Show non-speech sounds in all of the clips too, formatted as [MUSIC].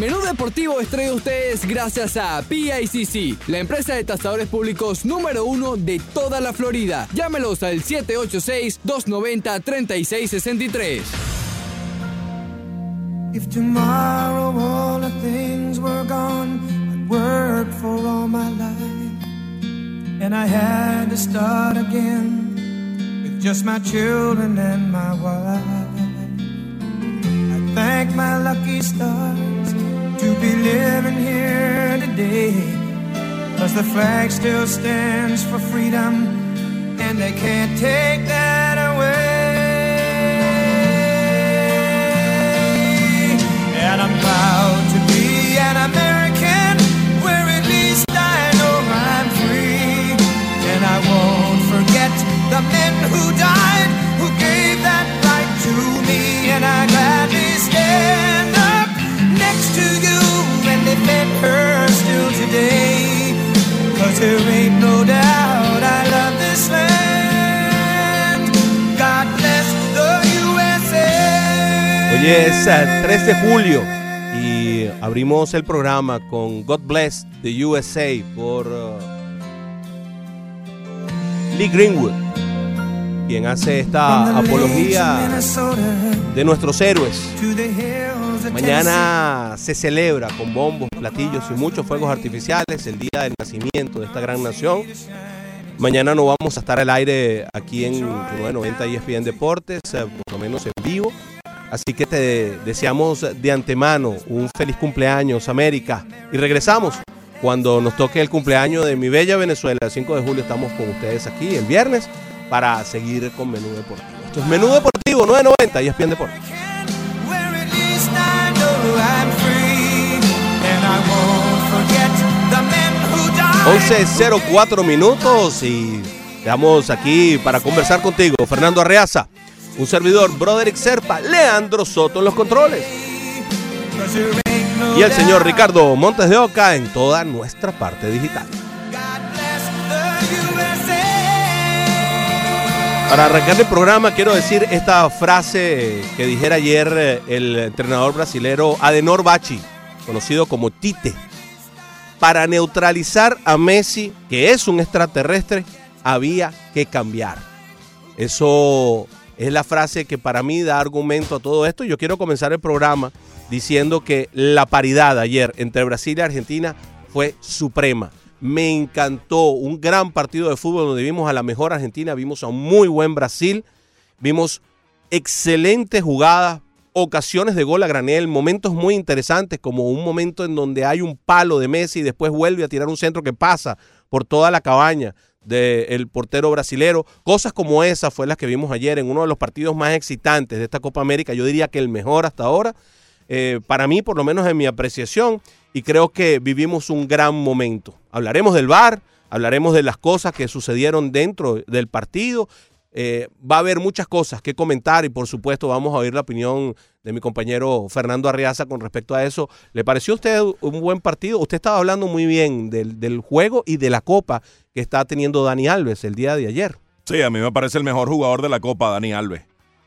Menú Deportivo estrella ustedes gracias a PICC, la empresa de tasadores públicos número uno de toda la Florida. Llámelos al 786-290-3663. If tomorrow all the things were gone, I'd work for all my life. And I had to start again with just my children and my wife. I thank my lucky stars be living here today. Cause the flag still stands for freedom, and they can't take that away. And I'm proud to be an American, where at least I know I'm free. And I won't forget the men who died, who gave that right to me. And I gladly stand up next to you and defend her still today. Cause there ain't no doubt I love this land. God bless the Hoy es 3 de julio y abrimos el programa con God Bless the USA por uh, Lee Greenwood, quien hace esta apología de nuestros héroes. Mañana se celebra con bombos, platillos y muchos fuegos artificiales el día del nacimiento de esta gran nación. Mañana no vamos a estar al aire aquí en 990 ESPN Deportes, eh, por lo menos en vivo. Así que te deseamos de antemano un feliz cumpleaños, América. Y regresamos cuando nos toque el cumpleaños de mi bella Venezuela. El 5 de julio estamos con ustedes aquí el viernes para seguir con Menú Deportivo. Esto es Menú Deportivo 990 y ESPN Deportes. 11.04 minutos y estamos aquí para conversar contigo, Fernando Arreaza, un servidor, Broderick Serpa, Leandro Soto en los controles. Y el señor Ricardo Montes de Oca en toda nuestra parte digital. Para arrancar el programa quiero decir esta frase que dijera ayer eh, el entrenador brasilero Adenor Bachi, conocido como Tite. Para neutralizar a Messi, que es un extraterrestre, había que cambiar. Eso es la frase que para mí da argumento a todo esto. Yo quiero comenzar el programa diciendo que la paridad ayer entre Brasil y Argentina fue suprema. Me encantó un gran partido de fútbol donde vimos a la mejor Argentina, vimos a un muy buen Brasil, vimos excelentes jugadas, ocasiones de gol a granel, momentos muy interesantes, como un momento en donde hay un palo de Messi y después vuelve a tirar un centro que pasa por toda la cabaña del portero brasilero. Cosas como esas fue las que vimos ayer en uno de los partidos más excitantes de esta Copa América. Yo diría que el mejor hasta ahora, eh, para mí, por lo menos en mi apreciación, y creo que vivimos un gran momento. Hablaremos del VAR, hablaremos de las cosas que sucedieron dentro del partido eh, va a haber muchas cosas que comentar y por supuesto vamos a oír la opinión de mi compañero Fernando Arriaza con respecto a eso. ¿Le pareció a usted un buen partido? Usted estaba hablando muy bien del, del juego y de la copa que está teniendo Dani Alves el día de ayer. Sí, a mí me parece el mejor jugador de la copa, Dani Alves.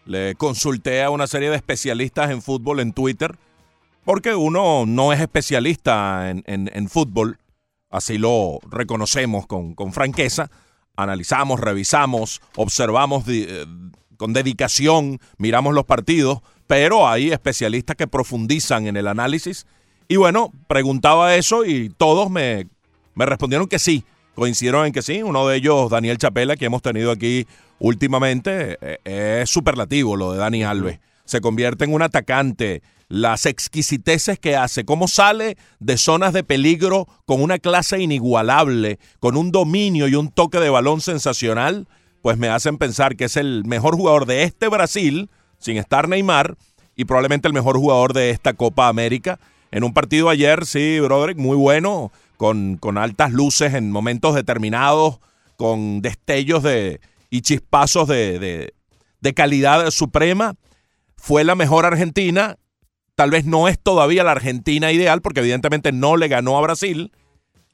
Le consulté a una serie de especialistas en fútbol en Twitter, porque uno no es especialista en, en, en fútbol, así lo reconocemos con, con franqueza analizamos, revisamos, observamos eh, con dedicación, miramos los partidos, pero hay especialistas que profundizan en el análisis. Y bueno, preguntaba eso y todos me, me respondieron que sí, coincidieron en que sí. Uno de ellos, Daniel Chapela, que hemos tenido aquí últimamente, eh, es superlativo lo de Dani Alves. Se convierte en un atacante las exquisiteces que hace, cómo sale de zonas de peligro con una clase inigualable, con un dominio y un toque de balón sensacional, pues me hacen pensar que es el mejor jugador de este Brasil, sin estar Neymar, y probablemente el mejor jugador de esta Copa América. En un partido ayer, sí, Broderick, muy bueno, con, con altas luces en momentos determinados, con destellos de, y chispazos de, de, de calidad suprema. Fue la mejor Argentina Tal vez no es todavía la Argentina ideal porque evidentemente no le ganó a Brasil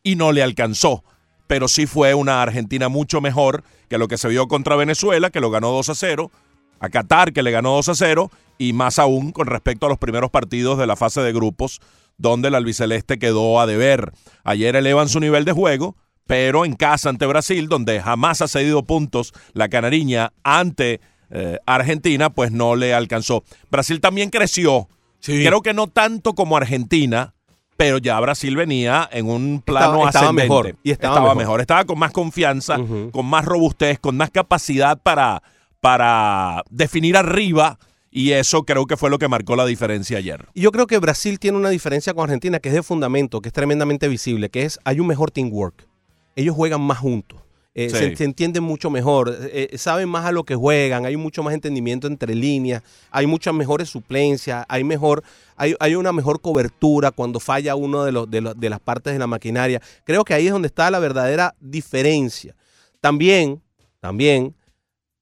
y no le alcanzó. Pero sí fue una Argentina mucho mejor que lo que se vio contra Venezuela, que lo ganó 2 a 0, a Qatar, que le ganó 2 a 0, y más aún con respecto a los primeros partidos de la fase de grupos, donde el albiceleste quedó a deber. Ayer elevan su nivel de juego, pero en casa ante Brasil, donde jamás ha cedido puntos la canariña ante eh, Argentina, pues no le alcanzó. Brasil también creció. Creo que no tanto como Argentina, pero ya Brasil venía en un plano Estaba- estaba ascendente. mejor, y estaba mejor. mejor. estaba con más confianza, con más robustez, con más capacidad para, para definir arriba, y eso creo que fue lo que marcó la diferencia ayer. Yo creo que Brasil tiene una diferencia con Argentina que es de fundamento, que es tremendamente visible, que es hay un mejor teamwork. Ellos juegan más juntos. Eh, Sí. se, se entienden mucho mejor, eh, saben más a lo que juegan, hay mucho más entendimiento entre líneas, hay muchas mejores suplencias, hay mejor, hay, hay una mejor cobertura cuando falla uno de, los, de, los- de las partes de la maquinaria. Creo que ahí es donde está la verdadera diferencia. También, también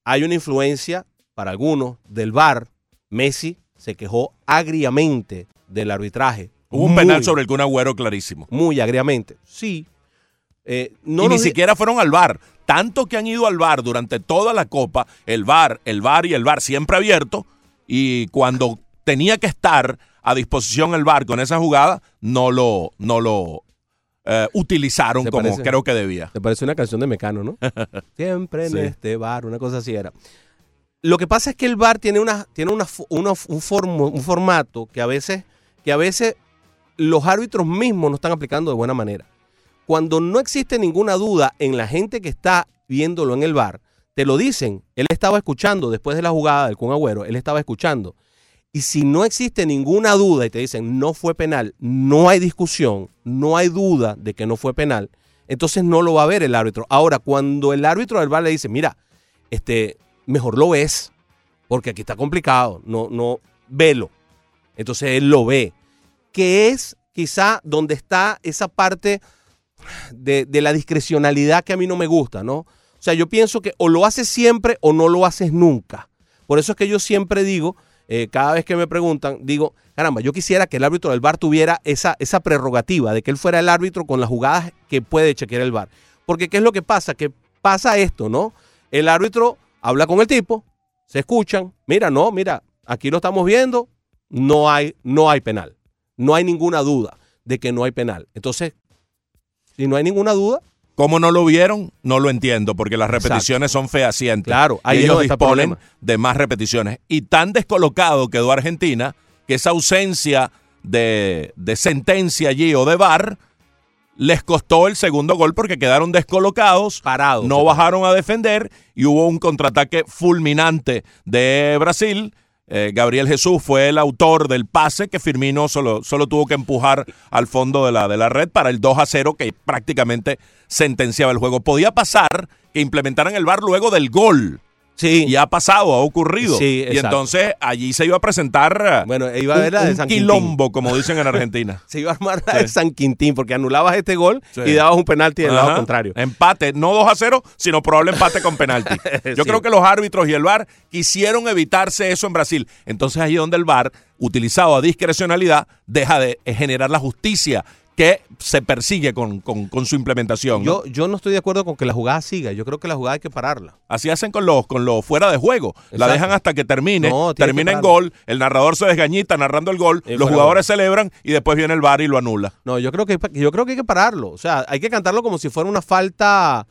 hay una influencia para algunos del VAR. Messi se quejó agriamente del arbitraje. Hubo un penal sobre el Kun Agüero clarísimo. Muy agriamente. Sí. Eh, no y ni siquiera fueron al bar. Tanto que han ido al bar durante toda la copa, el bar, el bar y el bar siempre abierto. Y cuando tenía que estar a disposición el bar con esa jugada, no lo, no lo eh, utilizaron como parece. creo que debía. Te parece una canción de Mecano, ¿no? [LAUGHS] Siempre en Sí. este bar, una cosa así era. Lo que pasa es que el bar tiene, una, tiene una, un, un formato que a, veces, que a veces los árbitros mismos no están aplicando de buena manera. Cuando no existe ninguna duda en la gente que está viéndolo en el bar, te lo dicen. Él estaba escuchando después de la jugada del Kun él estaba escuchando. Y si no existe ninguna duda y te dicen no fue penal, no hay discusión, no hay duda de que no fue penal, entonces no lo va a ver el árbitro. Ahora, cuando el árbitro del bar le dice, mira, este, mejor lo ves, porque aquí está complicado, no, no, velo. Entonces él lo ve, que es quizá donde está esa parte de, la discrecionalidad que a mí no me gusta, ¿no? O sea, yo pienso que o lo haces siempre o no lo haces nunca. Por eso es que yo siempre digo, eh, cada vez que me preguntan, digo, caramba, yo quisiera que el árbitro del VAR tuviera esa, esa prerrogativa de que él fuera el árbitro con las jugadas que puede chequear el VAR. Porque ¿qué es lo que pasa? Que pasa esto, ¿no? El árbitro habla con el tipo, se escuchan, mira, no, mira, aquí lo estamos viendo, no hay, no hay penal. No hay ninguna duda de que no hay penal. Entonces, si no hay ninguna duda, ¿Cómo no lo vieron? No lo entiendo, porque las repeticiones son fehacientes. Claro, ahí y ellos disponen de más repeticiones. Y tan descolocado quedó Argentina que esa ausencia de, de sentencia allí o de VAR les costó el segundo gol porque quedaron descolocados, Parados. no bajaron a defender y hubo un contraataque fulminante de Brasil. Eh, Gabriel Jesús fue el autor del pase que Firmino solo, solo tuvo que empujar al fondo de la, de la red para el 2 a 0 que prácticamente sentenciaba el juego. Podía pasar que implementaran el VAR luego del gol. Sí. Y ha pasado, ha ocurrido. Sí, y entonces allí se iba a presentar Bueno, iba a haber la un, de un San Quintín. quilombo, como dicen en Argentina. [LAUGHS] Se iba a armar la de San Quintín porque anulabas este gol y dabas un penalti del lado contrario. Empate, no 2 a 0, sino probable empate con penalti. [LAUGHS] Yo creo que los árbitros y el VAR quisieron evitarse eso en Brasil. Entonces ahí donde el VAR, utilizado a discrecionalidad, deja de generar la justicia que se persigue con, con- con su implementación. ¿no? Yo, yo no estoy de acuerdo con que la jugada siga. Yo creo que la jugada hay que pararla. Así hacen con los, con los fuera de juego. La dejan hasta que termine. No, termina en gol. El narrador se desgañita narrando el gol. Los jugadores celebran y después viene el VAR y lo anula. No, yo creo que yo creo que hay que pararlo. O sea, hay que cantarlo como si fuera una falta,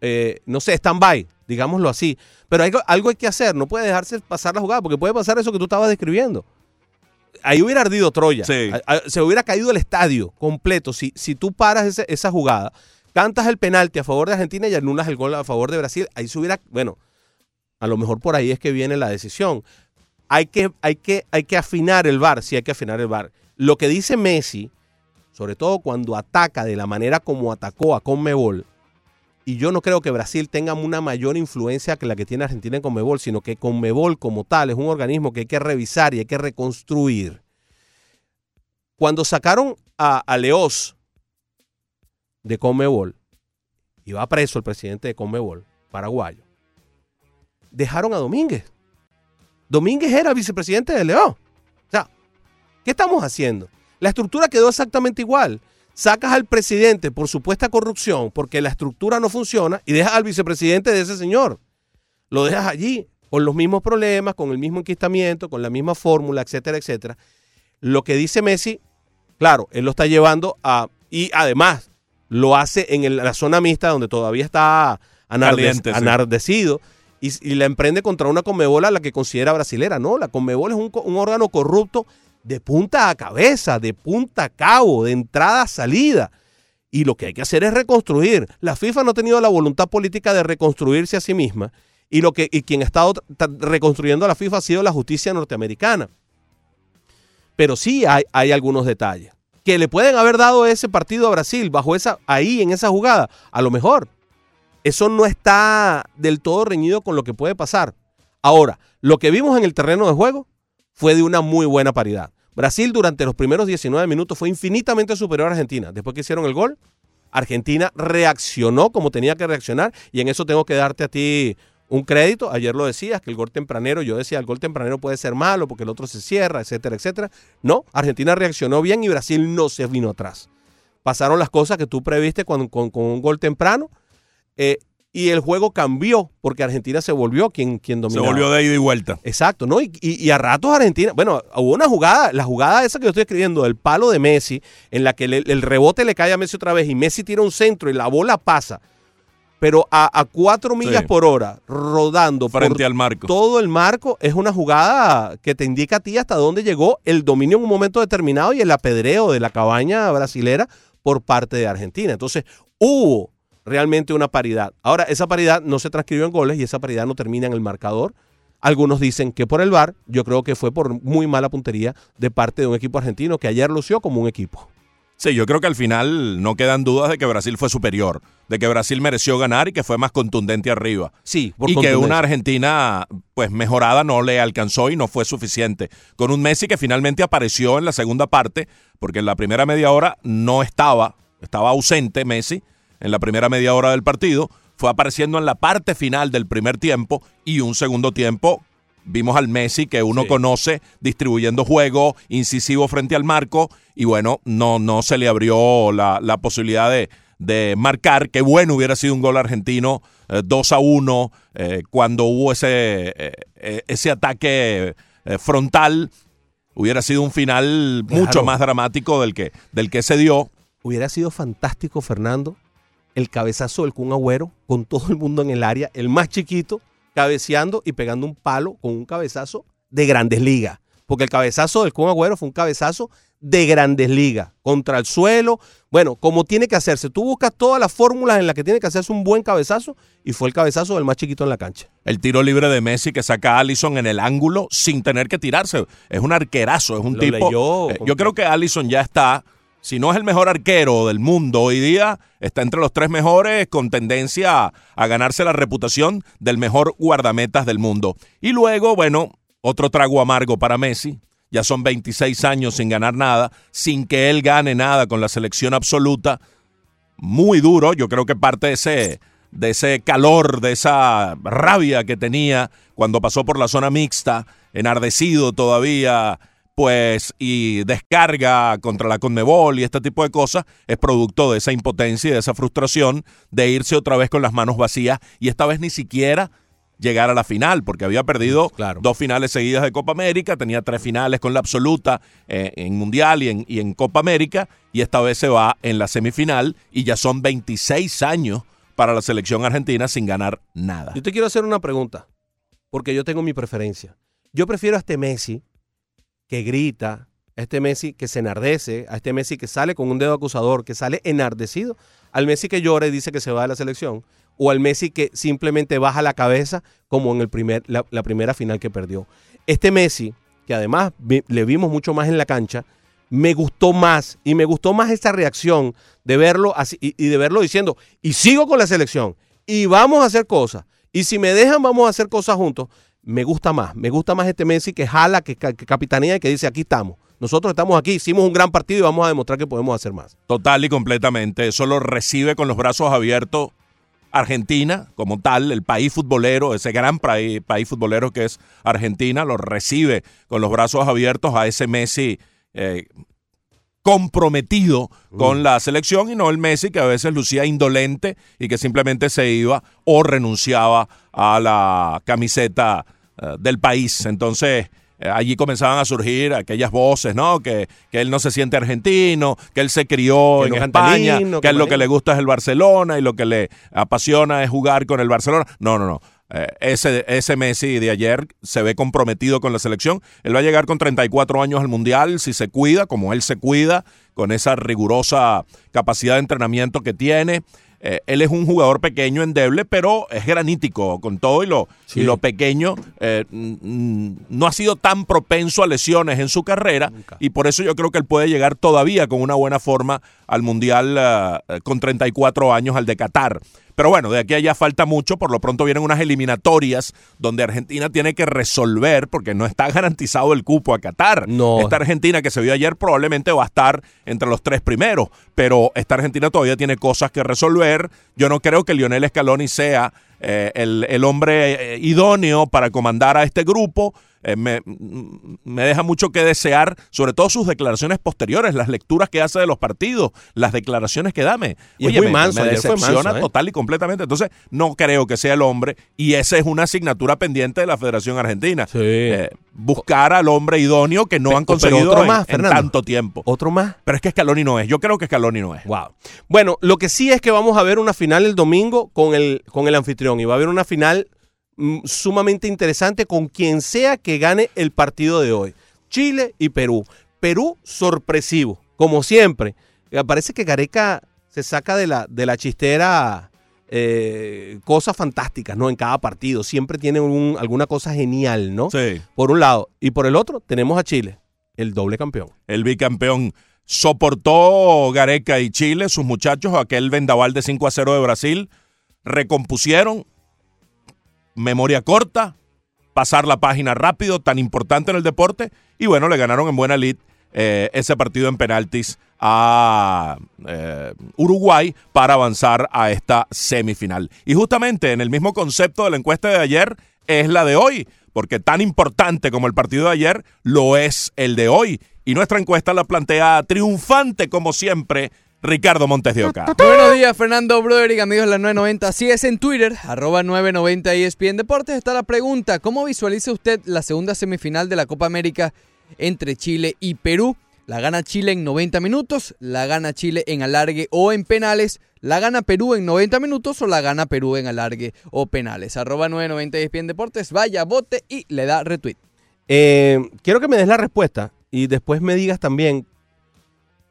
eh, no sé, stand-by, digámoslo así. Pero hay, algo hay que hacer. No puede dejarse pasar la jugada porque puede pasar eso que tú estabas describiendo. Ahí hubiera ardido Troya. Sí. Se hubiera caído el estadio completo. Si, si tú paras ese- esa jugada, cantas el penalti a favor de Argentina y anulas el gol a favor de Brasil, ahí se hubiera, bueno, a lo mejor por ahí es que viene la decisión. Hay que, hay que, hay que afinar el VAR, sí hay que afinar el VAR. Lo que dice Messi, sobre todo cuando ataca de la manera como atacó a Conmebol, y yo no creo que Brasil tenga una mayor influencia que la que tiene Argentina en Conmebol, sino que Conmebol como tal es un organismo que hay que revisar y hay que reconstruir. Cuando sacaron a, a de Conmebol, iba preso el presidente de Conmebol, paraguayo, dejaron a Domínguez. Domínguez era vicepresidente de León. O sea, ¿qué estamos haciendo? La estructura quedó exactamente igual. Sacas al presidente por supuesta corrupción porque la estructura no funciona y dejas al vicepresidente de ese señor. Lo dejas allí con los mismos problemas, con el mismo enquistamiento, con la misma fórmula, etcétera, etcétera. Lo que dice Messi Claro, él lo está llevando a... Y además, lo hace en el- la zona mixta donde todavía está anarde- Caliente, sí. anardecido y, y la emprende contra una Conmebol a la que considera brasilera. No, la Conmebol es un, un órgano corrupto de punta a cabeza, de punta a cabo, de entrada a salida. Y lo que hay que hacer es reconstruir. La FIFA no ha tenido la voluntad política de reconstruirse a sí misma. Y, lo que, y quien ha estado reconstruyendo a la FIFA ha sido la justicia norteamericana. Pero sí hay, hay algunos detalles. Que le pueden haber dado ese partido a Brasil bajo esa, ahí en esa jugada. A lo mejor. Eso no está del todo reñido con lo que puede pasar. Ahora, lo que vimos en el terreno de juego fue de una muy buena paridad. Brasil durante los primeros 19 minutos fue infinitamente superior a Argentina. Después que hicieron el gol, Argentina reaccionó como tenía que reaccionar y en eso tengo que darte a ti un crédito. Ayer lo decías, que el gol tempranero, yo decía, el gol tempranero puede ser malo porque el otro se cierra, etcétera, etcétera. No, Argentina reaccionó bien y Brasil no se vino atrás. Pasaron las cosas que tú previste con, con- un gol temprano eh, y el juego cambió porque Argentina se volvió quien, quien Se volvió de ida y vuelta. Exacto, ¿no? Y, y- y a ratos Argentina, bueno, hubo una jugada, la jugada esa que yo estoy escribiendo, del palo de Messi, en la que le- el rebote le cae a Messi otra vez y Messi tira un centro y la bola pasa, pero a, a cuatro millas Sí. por hora, rodando Frente por al marco. todo el marco, es una jugada que te indica a ti hasta dónde llegó el dominio en un momento determinado y el apedreo de la cabaña brasilera por parte de Argentina. Entonces, hubo realmente una paridad. Ahora, esa paridad no se transcribió en goles y esa paridad no termina en el marcador. Algunos dicen que por el VAR, yo creo que fue por muy mala puntería de parte de un equipo argentino que ayer lució como un equipo. Sí, yo creo que al final no quedan dudas de que Brasil fue superior, de que Brasil mereció ganar y que fue más contundente arriba. Sí, por y que una Argentina pues mejorada no le alcanzó y no fue suficiente. Con un Messi que finalmente apareció en la segunda parte, porque en la primera media hora no estaba, estaba ausente Messi en la primera media hora del partido, fue apareciendo en la parte final del primer tiempo y un segundo tiempo vimos al Messi que uno Sí. conoce distribuyendo juego, incisivo frente al marco y bueno, no, no se le abrió la, la posibilidad de, de marcar, que bueno hubiera sido un gol argentino eh, 2 a 1 eh, cuando hubo ese, eh, eh, ese ataque frontal, hubiera sido un final Claro. mucho más dramático del que, del que se dio. Hubiera sido fantástico, Fernando, el cabezazo del Kun Agüero con todo el mundo en el área, el más chiquito, cabeceando y pegando un palo con un cabezazo de grandes ligas. Porque el cabezazo del Kun Agüero fue un cabezazo de grandes ligas, contra el suelo. Bueno, como tiene que hacerse. Tú buscas todas las fórmulas en las que tiene que hacerse un buen cabezazo y fue el cabezazo del más chiquito en la cancha. El tiro libre de Messi que saca a Allison en el ángulo sin tener que tirarse. Es un arquerazo, es un Lo tipo. leyó eh, yo creo que Allison ya está, si no es el mejor arquero del mundo hoy día, está entre los tres mejores con tendencia a, ganarse la reputación del mejor guardametas del mundo. Y luego, bueno, otro trago amargo para Messi. Ya son 26 años sin ganar nada, sin que él gane nada con la selección absoluta muy duro. Yo creo que parte de ese, de ese calor, de esa rabia que tenía cuando pasó por la zona mixta, enardecido todavía, pues, y descarga contra la Conmebol y este tipo de cosas, es producto de esa impotencia y de esa frustración de irse otra vez con las manos vacías y esta vez ni siquiera llegar a la final, porque había perdido Claro. dos finales seguidas de Copa América, tenía tres finales con la absoluta eh, en Mundial y en, y en Copa América, y esta vez se va en la semifinal y ya son 26 años para la selección argentina sin ganar nada. Yo te quiero hacer una pregunta, porque yo tengo mi preferencia. Yo prefiero a este Messi que grita, a este Messi que se enardece, a este Messi que sale con un dedo acusador, que sale enardecido, al Messi que llora y dice que se va de la selección, o al Messi que simplemente baja la cabeza como en el primer, la, primera final que perdió. Este Messi, que además le vimos mucho más en la cancha, me gustó más y me gustó más esta reacción de verlo así y, y de verlo diciendo, y sigo con la selección, y vamos a hacer cosas, y si me dejan vamos a hacer cosas juntos. Me gusta más, me gusta más este Messi que jala, que, que capitanea y que dice, aquí estamos. Nosotros estamos aquí, hicimos un gran partido y vamos a demostrar que podemos hacer más. Total y completamente. Eso lo recibe con los brazos abiertos Argentina, como tal, el país futbolero, ese gran país, país futbolero que es Argentina, lo recibe con los brazos abiertos a ese Messi eh, comprometido con la selección y no el Messi que a veces lucía indolente y que simplemente se iba o renunciaba a la camiseta eh, del país. Entonces, eh, allí comenzaban a surgir aquellas voces, ¿no? Que, que él no se siente argentino, que él se crió Que en España, que que él lo que le gusta es el Barcelona y lo que le apasiona es jugar con el Barcelona. No, no, no. Eh, ese, ese Messi de ayer se ve comprometido con la selección. Él va a llegar con 34 años al Mundial si se cuida, como él se cuida, con esa rigurosa capacidad de entrenamiento que tiene. Eh, él es un jugador pequeño, endeble, pero es granítico con todo y lo, Sí. y lo pequeño. eh, mm, no ha sido tan propenso a lesiones en su carrera y por eso yo creo que él puede llegar todavía con una buena forma al Mundial ah, eh, con 34 años, al de Qatar. Pero bueno, de aquí a allá falta mucho. Por lo pronto vienen unas eliminatorias donde Argentina tiene que resolver, porque no está [LAUGHS] garantizado el cupo a Qatar. No. Esta Argentina que se vio ayer probablemente va a estar entre los tres primeros, pero esta Argentina todavía tiene cosas que resolver. Yo no creo que Lionel Scaloni sea eh, el, el hombre eh, idóneo para comandar a este grupo. Eh, me, me deja mucho que desear, sobre todo sus declaraciones posteriores, las lecturas que hace de los partidos, las declaraciones que dame. Y es Oye, muy manso, me decepciona manso, ¿eh? total y completamente. Entonces, no creo que sea el hombre, y esa es una asignatura pendiente de la Federación Argentina. Sí. Buscar al hombre idóneo que no han conseguido otro en- más, en, tanto tiempo. Otro más. Pero es que Scaloni no es. Yo creo que Scaloni no es. Wow. Bueno, lo que sí es que vamos a ver una final el domingo con el, con el anfitrión y va a haber una final mm, sumamente interesante con quien sea que gane el partido de hoy. Chile y Perú. Perú sorpresivo, como siempre. Eh, Parece que Gareca se saca de la, de la chistera eh, cosas fantásticas, ¿no? En cada partido. Siempre tiene un- alguna cosa genial, ¿no? Sí. Por un lado. Y por el otro, tenemos a Chile, el doble campeón. El bicampeón. Soportó Gareca y Chile, sus muchachos, aquel vendaval de 5 a 0 de Brasil. Recompusieron. Memoria corta. Pasar la página rápido, tan importante en el deporte. Y bueno, le ganaron en buena lid eh, ese partido en penaltis a eh, Uruguay para avanzar a esta semifinal. Y justamente en el mismo concepto de la encuesta de ayer es la de hoy, porque tan importante como el partido de ayer lo es el de hoy. Y nuestra encuesta la plantea triunfante como siempre Ricardo Montes de Oca. [LAUGHS] Buenos días, Fernando Broderick, amigos de la 990. Así es en Twitter, arroba 990 ESPN Deportes. Está la pregunta: ¿Cómo visualiza usted la segunda semifinal de la Copa América entre Chile y Perú? ¿La gana Chile en 90 minutos? ¿La gana Chile en alargue o en penales? ¿La gana Perú en 90 minutos o la gana Perú en alargue o penales? Arroba 990 ESPN Deportes, vaya, vote y le da retweet. Eh, quiero que me des la respuesta y después me digas también,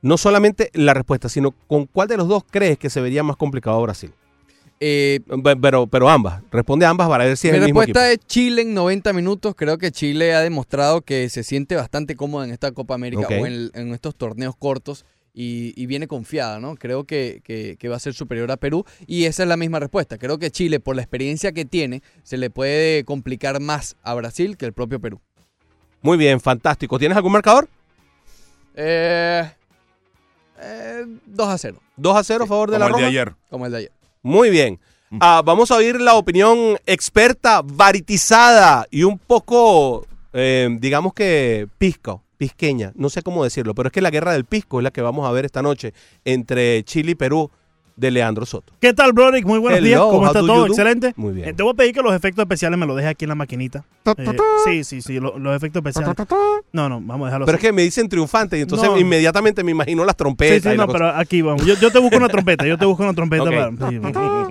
no solamente la respuesta, sino con cuál de los dos crees que se vería más complicado Brasil. Eh, Pe- Pero, pero ambas, responde ambas para ver si es Mi el mismo respuesta equipo. es Chile en 90 minutos. Creo que Chile ha demostrado que se siente bastante cómodo en esta Copa América o en, en estos torneos cortos y, y viene confiada, ¿no? Creo que, que- que va a ser superior a Perú y esa es la misma respuesta. Creo que Chile, por la experiencia que tiene, se le puede complicar más a Brasil que el propio Perú. Muy bien, fantástico. ¿Tienes algún marcador? Eh, eh, 2 a 0, 2 a 0 a favor de Como la el de Roma. ayer. como el de ayer. Muy bien. Ah, vamos a oír la opinión experta, varitizada y un poco, eh, digamos que pisco, pisqueña, no sé cómo decirlo, pero es que la guerra del pisco es la que vamos a ver esta noche entre Chile y Perú de Leandro Soto. ¿Qué tal, Broderick? Muy buenos Hello, días. ¿Cómo está do todo? Excelente. Muy bien. Eh, te voy a pedir que los efectos especiales me los dejes aquí en la maquinita. Eh, sí, sí, sí, lo- los efectos especiales. No, no, vamos a dejarlos Pero es que me dicen triunfante y entonces No. inmediatamente me imagino las Sí, trompetas. sí, y la no, cosa. pero aquí vamos. Yo, yo te busco una trompeta, yo te busco una trompeta. Para- sí.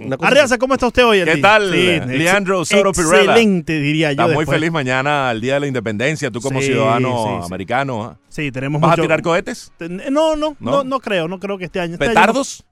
Una Arriaza, ¿cómo está usted hoy? ¿Qué tal, Sí, Leandro Soto Pirela? Excelente, diría yo. Está muy feliz mañana, el Día de la Independencia, tú como Sí, ciudadano sí, sí. americano. Sí, tenemos ¿Vas mucho- a tirar cohetes? Te- No, no, no, ¿No? no, creo, no creo que este año. este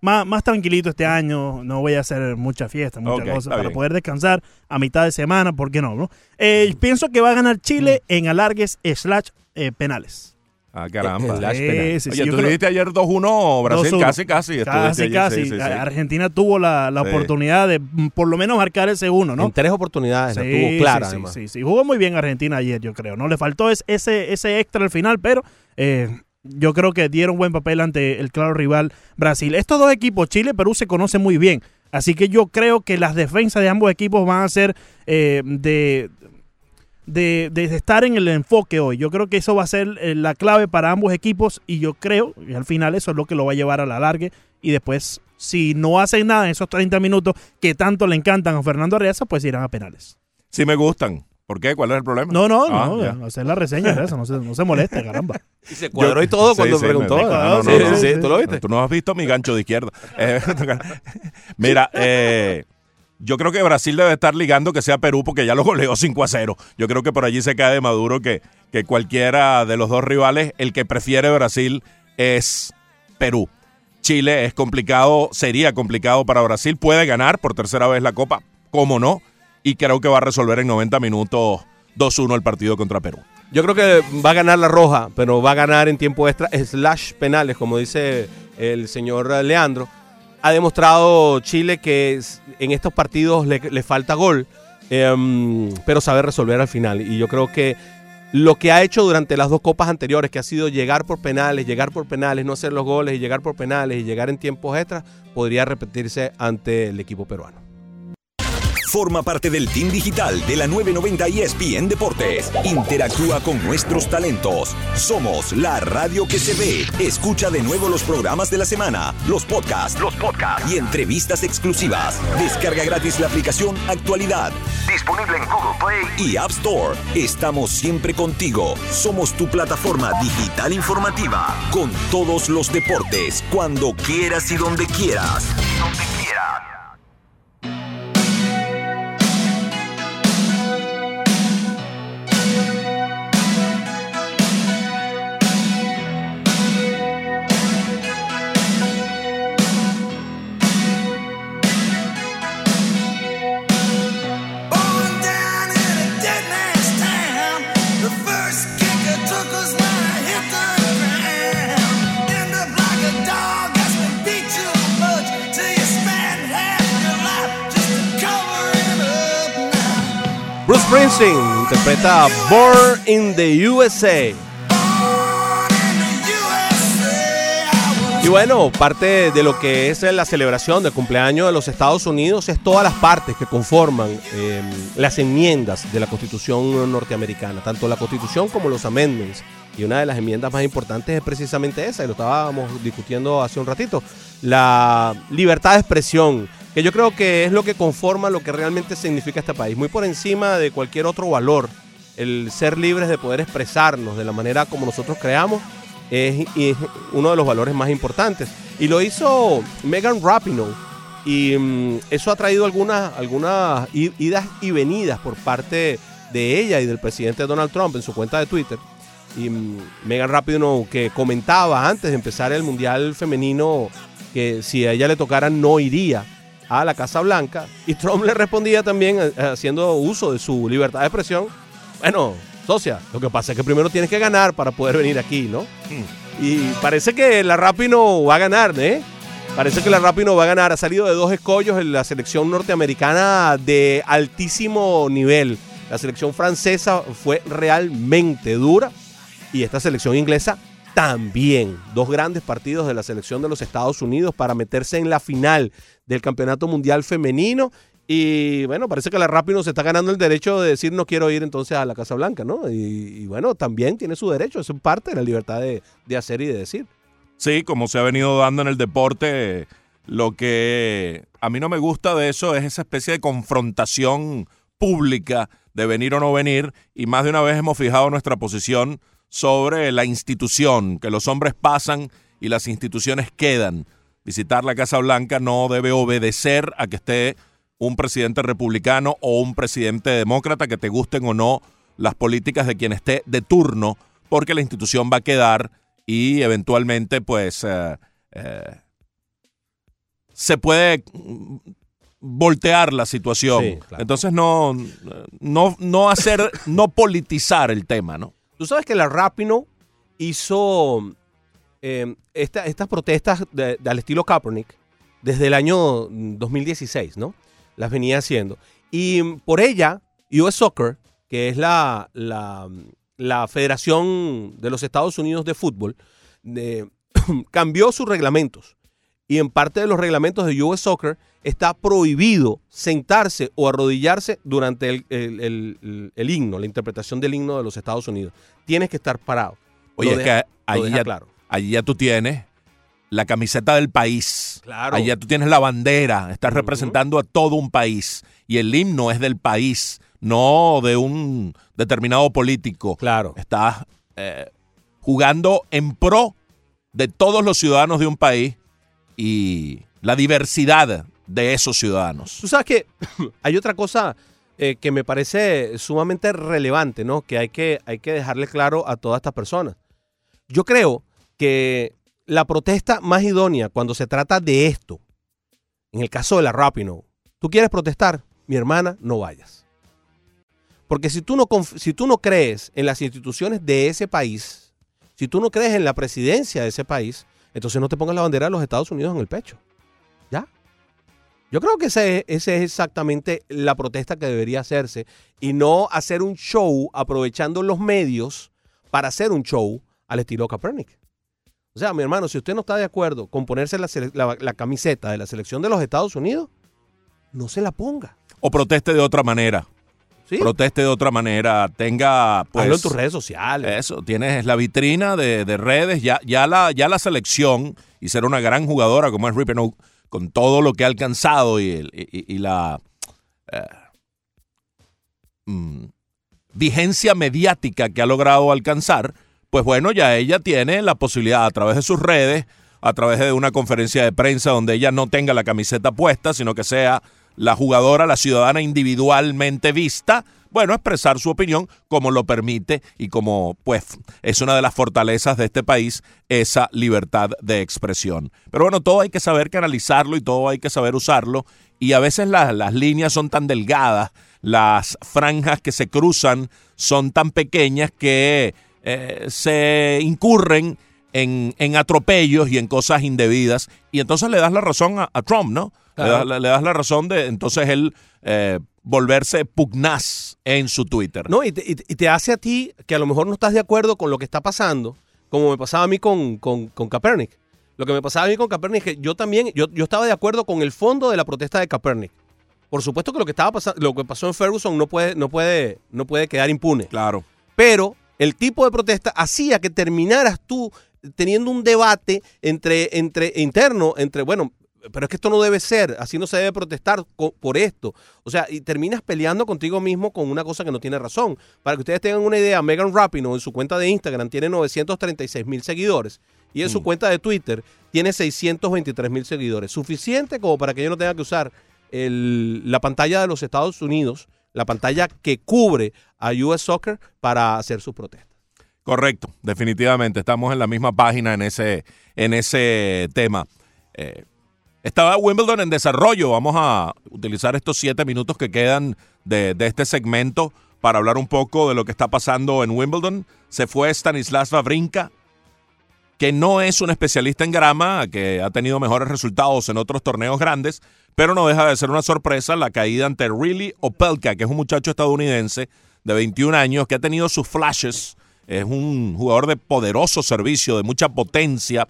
más, más tranquilito este año, no voy a hacer mucha fiesta, muchas cosas, para bien. poder descansar a mitad de semana, ¿por qué no? no? Eh, pienso que va a ganar Chile Mm. en alargues slash eh, penales. Ah, caramba. Sí, sí, sí, Oye, yo tú dijiste ayer 2-1 Brasil, 2-1. casi, casi. Casi, ayer, casi. sí, sí, sí. Argentina tuvo la, la Sí. oportunidad de mm, por lo menos marcar ese uno, ¿no? En tres oportunidades la Sí, tuvo clara, sí, sí, además. sí, sí. Jugó muy bien Argentina ayer, yo creo. No le faltó es- ese, ese extra al final, pero eh, yo creo que dieron buen papel ante el claro rival Brasil. Estos dos equipos, Chile y Perú, se conocen muy bien. Así que yo creo que las defensas de ambos equipos van a ser eh, de, de, de estar en el enfoque hoy. Yo creo que eso va a ser eh, la clave para ambos equipos y yo creo que al final eso es lo que lo va a llevar a la largue y después si no hacen nada en esos 30 minutos que tanto le encantan a Fernando Arriaza, pues irán a penales. Sí me gustan, ¿Por qué? ¿Cuál es el problema? No, no, Ah, no, hacer la reseña es eso, no se, no se moleste, [LAUGHS] caramba. Y se cuadró y todo cuando sí, preguntó. me- me- Ah, no, no, sí, no, sí, no. sí, ¿tú lo viste? Tú no has visto mi gancho de izquierda. [LAUGHS] Eh, [LAUGHS] Mira, eh, yo creo que Brasil debe estar ligando que sea Perú porque ya lo goleó 5 a 0. Yo creo que por allí se cae de Maduro que, que cualquiera de los dos rivales, el que prefiere Brasil es Perú. Chile es complicado, sería complicado para Brasil. Puede ganar por tercera vez la Copa, cómo no. Y creo que va a resolver en 90 minutos 2-1 el partido contra Perú. Yo creo que va a ganar la roja, pero va a ganar en tiempo extra slash penales, como dice el señor Leandro. Ha demostrado Chile que en estos partidos le, le falta gol, em, pero sabe resolver al final. Y yo creo que lo que ha hecho durante las dos copas anteriores, que ha sido llegar por penales, llegar por penales, no hacer los goles y llegar por penales y llegar en tiempos extras, podría repetirse ante el equipo peruano. Forma parte del team digital de la 990 ESPN Deportes. Interactúa con nuestros talentos. Somos la radio que se ve. Escucha de nuevo los programas de la semana, los podcasts, los podcasts y entrevistas exclusivas. Descarga gratis la aplicación Actualidad. Disponible en Google Play y App Store. Estamos siempre contigo. Somos tu plataforma digital informativa con todos los deportes, cuando quieras y donde quieras. Donde quieras. Springsteen interpreta Born in the USA. Y bueno, parte de lo que es la celebración del cumpleaños de los Estados Unidos es todas las partes que conforman eh, las enmiendas de la Constitución norteamericana, tanto la Constitución como los amendments. Y una de las enmiendas más importantes es precisamente esa, y lo estábamos discutiendo hace un ratito, la libertad de expresión, que yo creo que es lo que conforma lo que realmente significa este país, muy por encima de cualquier otro valor, el ser libres de poder expresarnos de la manera como nosotros creamos es, es uno de los valores más importantes. Y lo hizo Megan Rapinoe. Y mm, eso ha traído algunas, algunas idas y venidas por parte de ella y del presidente Donald Trump en su cuenta de Twitter. Y mm, Megan Rapinoe que comentaba antes de empezar el Mundial Femenino que si a ella le tocara no iría a la Casa Blanca. Y Trump le respondía también eh, haciendo uso de su libertad de expresión. Bueno, socia, lo que pasa es que primero tienes que ganar para poder venir aquí, ¿no? Y parece que la Rapino va a ganar, ¿eh? Parece que la Rapino va a ganar. Ha salido de dos escollos en la selección norteamericana de altísimo nivel. La selección francesa fue realmente dura y esta selección inglesa también. Dos grandes partidos de la selección de los Estados Unidos para meterse en la final del Campeonato Mundial Femenino. Y bueno, parece que la Rapino se está ganando el derecho de decir no quiero ir entonces a la Casa Blanca, ¿no? Y, y bueno, también tiene su derecho, es parte de la libertad de, de hacer y de decir. Sí, como se ha venido dando en el deporte, lo que a mí no me gusta de eso es esa especie de confrontación pública de venir o no venir y más de una vez hemos fijado nuestra posición sobre la institución, que los hombres pasan y las instituciones quedan. Visitar la Casa Blanca no debe obedecer a que esté un presidente republicano o un presidente demócrata, que te gusten o no las políticas de quien esté de turno, porque la institución va a quedar y eventualmente pues eh, eh, se puede voltear la situación. Sí, claro. Entonces no, no, no hacer, no politizar el tema, ¿no? Tú sabes que la Rapino hizo esta- estas protestas de- al estilo Kaepernick desde el año 2016, ¿no? Las venía haciendo. Y por ella, US Soccer, que es la, la, la Federación de los Estados Unidos de Fútbol, [CLEARS THROAT] cambió sus reglamentos. Y en parte de los reglamentos de US Soccer está prohibido sentarse o arrodillarse durante el, el- el- himno, la interpretación del himno de los Estados Unidos. Tienes que estar parado. Oye, Lo es deja- que deja ya, claro. allí ya tú tienes la camiseta del país. Claro. Allí ya tú tienes la bandera, estás representando a todo un país y el himno es del país, no de un determinado político. Claro. Estás eh, jugando en pro de todos los ciudadanos de un país y la diversidad de esos ciudadanos. Tú sabes que hay otra cosa eh, que me parece sumamente relevante, ¿no? Que hay, que hay que dejarle claro a todas estas personas. Yo creo que la protesta más idónea cuando se trata de esto, en el caso de la Rapino, tú quieres protestar, mi hermana, no vayas. Porque si tú no, si tú no crees en las instituciones de ese país, si tú no crees en la presidencia de ese país, entonces no te pongas la bandera de los Estados Unidos en el pecho. ¿Ya? Yo creo que esa es, es exactamente la protesta que debería hacerse y no hacer un show aprovechando los medios para hacer un show al estilo Kaepernick. O sea, mi hermano, si usted no está de acuerdo con ponerse la, sele- la- la camiseta de la selección de los Estados Unidos, no se la ponga. O proteste de otra manera. ¿sí? Proteste de otra manera. Tenga, pues. Hazlo en tus redes sociales. Eso, tienes la vitrina de, de redes, ya, ya, la, ya la selección, y ser una gran jugadora como es Ripenow, con todo lo que ha alcanzado y, el- y- y la eh, mm, vigencia mediática que ha logrado alcanzar, pues bueno, ya ella tiene la posibilidad a través de sus redes, a través de una conferencia de prensa donde ella no tenga la camiseta puesta, sino que sea la jugadora, la ciudadana individualmente vista, bueno, expresar su opinión como lo permite y como pues es una de las fortalezas de este país, esa libertad de expresión. Pero bueno, todo hay que saber canalizarlo y todo hay que saber usarlo y a veces las, las líneas son tan delgadas, las franjas que se cruzan son tan pequeñas que eh, se incurren en, en atropellos y en cosas indebidas. Y entonces le das la razón a, a Trump, ¿no? Das, le das la razón de entonces él eh, volverse pugnaz en su Twitter. No, y te, y hace a ti que a lo mejor no estás de acuerdo con lo que está pasando, como me pasaba a mí con, con, con Kaepernick. Lo que me pasaba a mí con Kaepernick es que yo también, yo, yo estaba de acuerdo con el fondo de la protesta de Kaepernick. Por supuesto que lo que estaba pasando, lo que pasó en Ferguson no puede, no puede, no puede quedar impune. Claro. Pero el tipo de protesta hacía que terminaras tú teniendo un debate entre, entre interno, entre, bueno, pero es que esto no debe ser, así no se debe protestar por esto. O sea, y terminas peleando contigo mismo con una cosa que no tiene razón. Para que ustedes tengan una idea, Megan Rapinoe en su cuenta de Instagram tiene 936 mil seguidores y en su cuenta de Twitter tiene 623 mil seguidores. Suficiente como para que yo no tenga que usar el- la pantalla de los Estados Unidos, la pantalla que cubre a US Soccer para hacer sus protestas. Correcto, definitivamente. Estamos en la misma página en ese, en ese tema. Eh, estaba Wimbledon en desarrollo. Vamos a utilizar estos siete minutos que quedan de, este segmento para hablar un poco de lo que está pasando en Wimbledon. Se fue Stanislas Wawrinka, que no es un especialista en grama, que ha tenido mejores resultados en otros torneos grandes, pero no deja de ser una sorpresa la caída ante Riley Opelka, que es un muchacho estadounidense de 21 años que ha tenido sus flashes, es un jugador de poderoso servicio, de mucha potencia,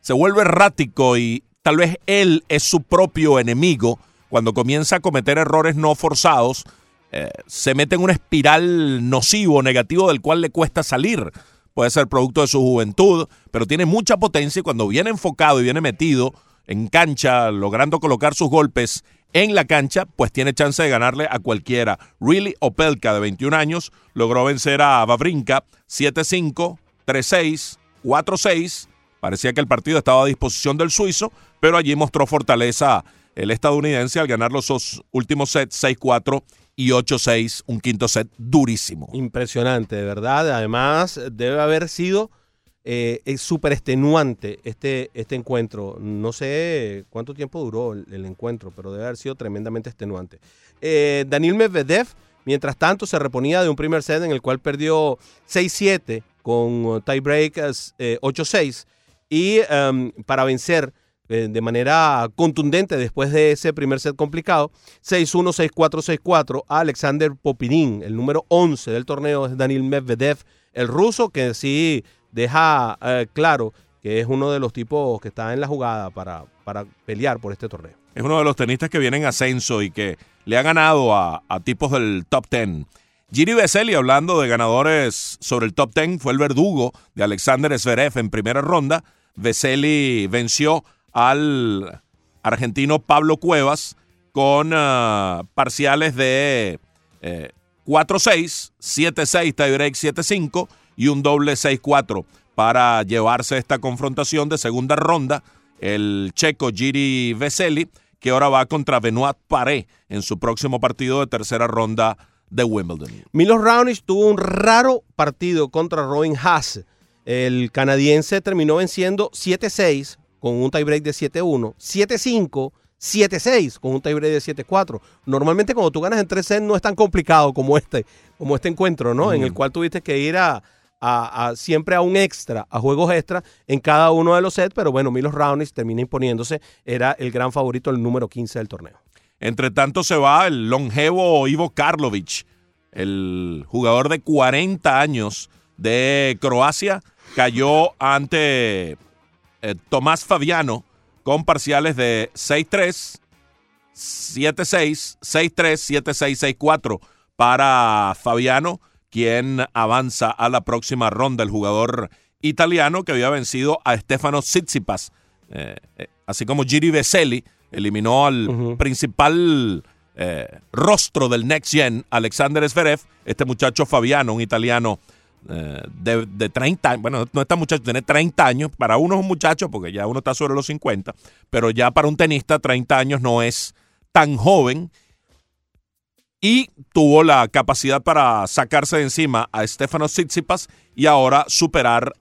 se vuelve errático y tal vez él es su propio enemigo cuando comienza a cometer errores no forzados, eh, se mete en una espiral nocivo, negativo, del cual le cuesta salir. Puede ser producto de su juventud, pero tiene mucha potencia y cuando viene enfocado y viene metido en cancha, logrando colocar sus golpes en la cancha, pues tiene chance de ganarle a cualquiera. Really Opelka, de 21 años, logró vencer a Vavrinka 7-5, 3-6, 4-6. Parecía que el partido estaba a disposición del suizo, pero allí mostró fortaleza el estadounidense al ganar los dos últimos sets 6-4 y 8-6, un quinto set durísimo. Impresionante, de verdad. Además, debe haber sido eh, súper extenuante este, este encuentro. No sé cuánto tiempo duró el, el encuentro, pero debe haber sido tremendamente extenuante. Eh, Daniel Medvedev, mientras tanto, se reponía de un primer set en el cual perdió 6-7 con tiebreak eh, 8-6 y em, para vencer eh, de manera contundente después de ese primer set complicado, 6-1, 6-4, 6-4 a Alexander Popirín, el número 11 del torneo es Daniel Medvedev, el ruso, que sí deja eh, claro que es uno de los tipos que está en la jugada para, para pelear por este torneo. Es uno de los tenistas que viene en ascenso y que le ha ganado a, a tipos del top 10. Giri Veseli, hablando de ganadores sobre el top 10, fue el verdugo de Alexander Zverev en primera ronda. Veseli venció al argentino Pablo Cuevas con ah, parciales de eh, 4-6, 7-6, tiebreak 7-5 y un doble 6-4 para llevarse esta confrontación de segunda ronda. El checo Giri Veseli, que ahora va contra Benoit Paré en su próximo partido de tercera ronda de Wimbledon. Milos Raonic tuvo un raro partido contra Robin Haas. El canadiense terminó venciendo 7-6 con un tiebreak de 7-1, 7-5, 7-6 con un tiebreak de 7-4. Normalmente cuando tú ganas en 3 sets no es tan complicado como este, como este encuentro, ¿no? En el cual tuviste que ir a, a- a- siempre a un extra, a juegos extra en cada uno de los sets, pero bueno, Milos Raonic termina imponiéndose, era el gran favorito, el número 15 del torneo. Entre tanto se va el longevo Ivo Karlovic, el jugador de 40 años de Croacia, cayó ante eh, Tomás Fabiano con parciales de 6-3, 7-6, 6-3, 7-6, 6-4 para Fabiano, quien avanza a la próxima ronda, el jugador italiano que había vencido a Stefano Tsitsipas, eh, eh, así como Giri Veseli eliminó al principal eh, rostro del Next Gen, Alexander Zverev, este muchacho Fabiano, un italiano de, de 30 años, bueno, no está muchacho, tiene 30 años, para uno es un muchacho porque ya uno está sobre los 50, pero ya para un tenista 30 años no es tan joven y tuvo la capacidad para sacarse de encima a Stefano Tsitsipas y ahora superar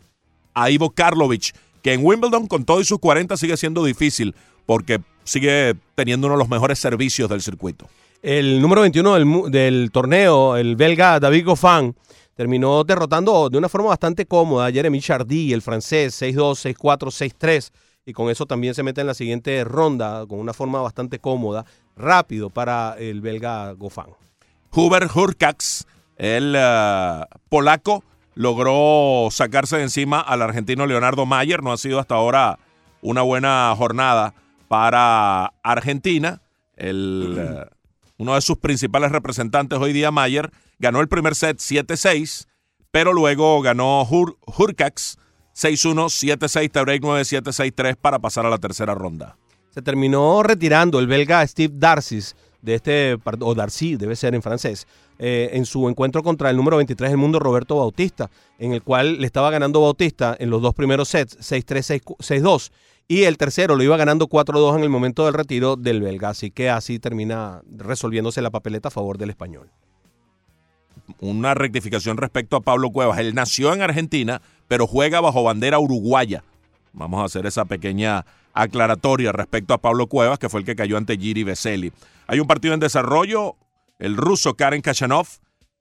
a Ivo Karlovic, que en Wimbledon con todo y sus 40 sigue siendo difícil porque sigue teniendo uno de los mejores servicios del circuito. El número 21 del, del torneo, el belga David Goffin, terminó derrotando de una forma bastante cómoda a Jeremy Chardy, el francés, 6-2, 6-4, 6-3. Y con eso también se mete en la siguiente ronda con una forma bastante cómoda, rápido para el belga Goffin. Hubert Hurkacz, el eh, polaco, logró sacarse de encima al argentino Leonardo Mayer. No ha sido hasta ahora una buena jornada para Argentina. El, eh, uno de sus principales representantes hoy día, Mayer, ganó el primer set 7-6, pero luego ganó Hur Hurkacz 6-1, 7-6, tiebreak 9-7, 6-3 para pasar a la tercera ronda. Se terminó retirando el belga Steve Darcy de este o Darcy debe ser en francés, eh, en su encuentro contra el número 23 del mundo Roberto Bautista, en el cual le estaba ganando Bautista en los dos primeros sets, 6-3, 6- 6-2, y el tercero lo iba ganando 4-2 en el momento del retiro del belga, así que así termina resolviéndose la papeleta a favor del español. Una rectificación respecto a Pablo Cuevas. Él nació en Argentina, pero juega bajo bandera uruguaya. Vamos a hacer esa pequeña aclaratoria respecto a Pablo Cuevas, que fue el que cayó ante Giri Veseli. Hay un partido en desarrollo. El ruso Karen Kachanov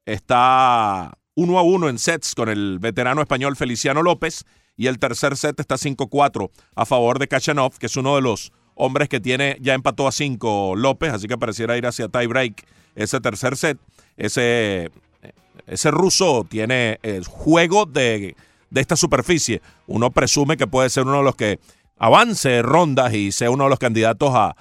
está uno a uno en sets con el veterano español Feliciano López. Y el tercer set está 5-4 a favor de Kachanov, que es uno de los hombres que tiene, ya empató a 5 López, así que pareciera ir hacia tie break ese tercer set. Ese, ese ruso tiene el juego de, de esta superficie. Uno presume que puede ser uno de los que avance rondas y sea uno de los candidatos a,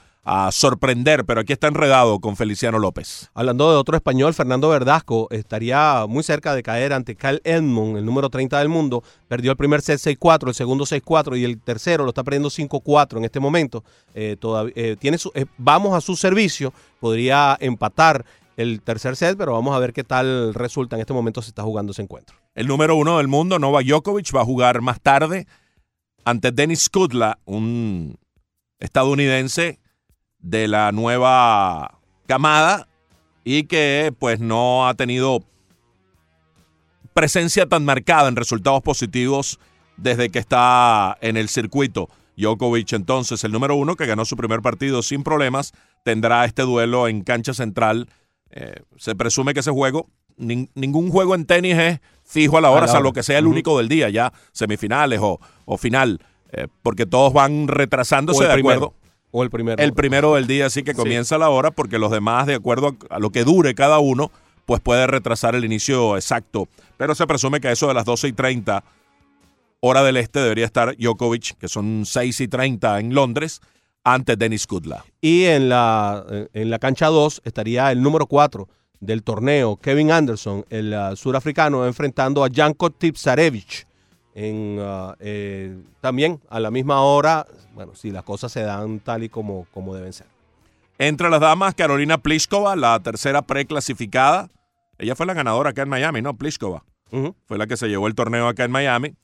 sorprender, pero aquí está enredado con Feliciano López. Hablando de otro español, Fernando Verdasco estaría muy cerca de caer ante Cal Edmond, el número 30 del mundo. Perdió el primer set 6-4, el segundo 6-4 y el tercero lo está perdiendo 5-4 en este momento. Eh, eh, tiene eh, vamos a su servicio, podría empatar el tercer set, pero vamos a ver qué tal resulta. En este momento se está jugando ese encuentro. El número uno del mundo, Novak Djokovic, va a jugar más tarde ante Dennis Kudla, un estadounidense de la nueva camada y que pues no ha tenido presencia tan marcada en resultados positivos desde que está en el circuito. Djokovic entonces, el número uno que ganó su primer partido sin problemas, tendrá este duelo en cancha central. Eh, se presume que ese juego, nin- ningún juego en tenis es fijo a la hora, A la que sea el único del día, ya semifinales o, o final, eh, porque todos van retrasándose de primero. acuerdo. O el primero. El primero del día sí que Sí. comienza la hora, porque los demás, de acuerdo a, a lo que dure cada uno, pues puede retrasar el inicio exacto. Pero se presume que a eso de las 12 y 30, hora del este, debería estar Djokovic, que son 6 y 30 en Londres, ante Denis Kudla. Y en la, en la cancha 2 estaría el número 4 del torneo, Kevin Anderson, el ah, surafricano, enfrentando a Janko Tipsarevich. En, ah, eh, también a la misma hora, bueno, si las cosas se dan tal y como, como deben ser. Entre las damas, Carolina Pliskova, la tercera preclasificada, ella fue la ganadora acá en Miami, ¿no? Pliskova. Fue la que se llevó el torneo acá en Miami.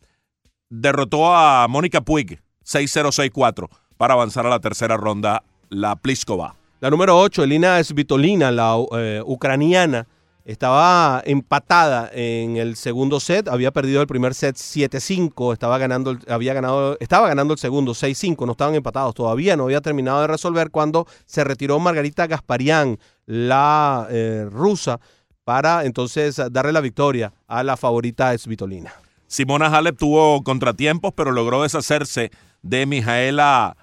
Derrotó a Mónica Puig 6-0-6-4 para avanzar a la tercera ronda la Pliskova. La número 8, Elina Svitolina, la eh, ucraniana, estaba empatada en el segundo set, había perdido el primer set 7-5, estaba ganando, el- había ganado, estaba ganando el segundo 6-5, no estaban empatados todavía, no había terminado de resolver cuando se retiró Margarita Gasparian, la eh, rusa, para entonces darle la victoria a la favorita Svitolina. Simona Halep tuvo contratiempos, pero logró deshacerse de Mijaela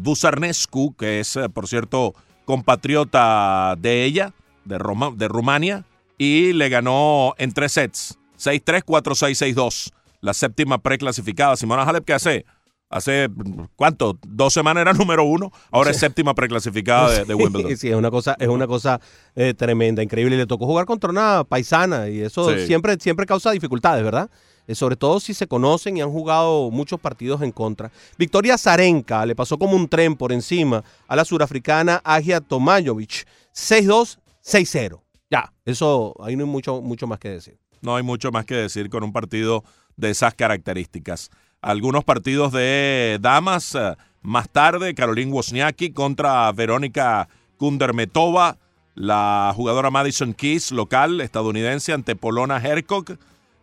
Buzarnescu, que es, eh, por cierto, compatriota de ella, de, Roma- de Rumania, y le ganó en tres sets, 6-3, 4-6, 6-2, la séptima preclasificada. Simona Halep, que hace, hace, ¿cuánto? Dos semanas era número uno, ahora es séptima preclasificada de, de Wimbledon. [LAUGHS] Sí, es una cosa, es una cosa eh, tremenda, increíble. Le tocó jugar contra una paisana y eso Sí. siempre, siempre causa dificultades, ¿verdad? Eh, sobre todo si se conocen y han jugado muchos partidos en contra. Victoria Zarenka le pasó como un tren por encima a la surafricana Agia Tomajovic. 6-2, 6-0. Ya, eso ahí no hay mucho, mucho más que decir. No hay mucho más que decir con un partido de esas características. Algunos partidos de damas eh, más tarde, Caroline Wozniacki contra Verónica Kundermetova, la jugadora Madison Keys, local estadounidense, ante Polona Hercog.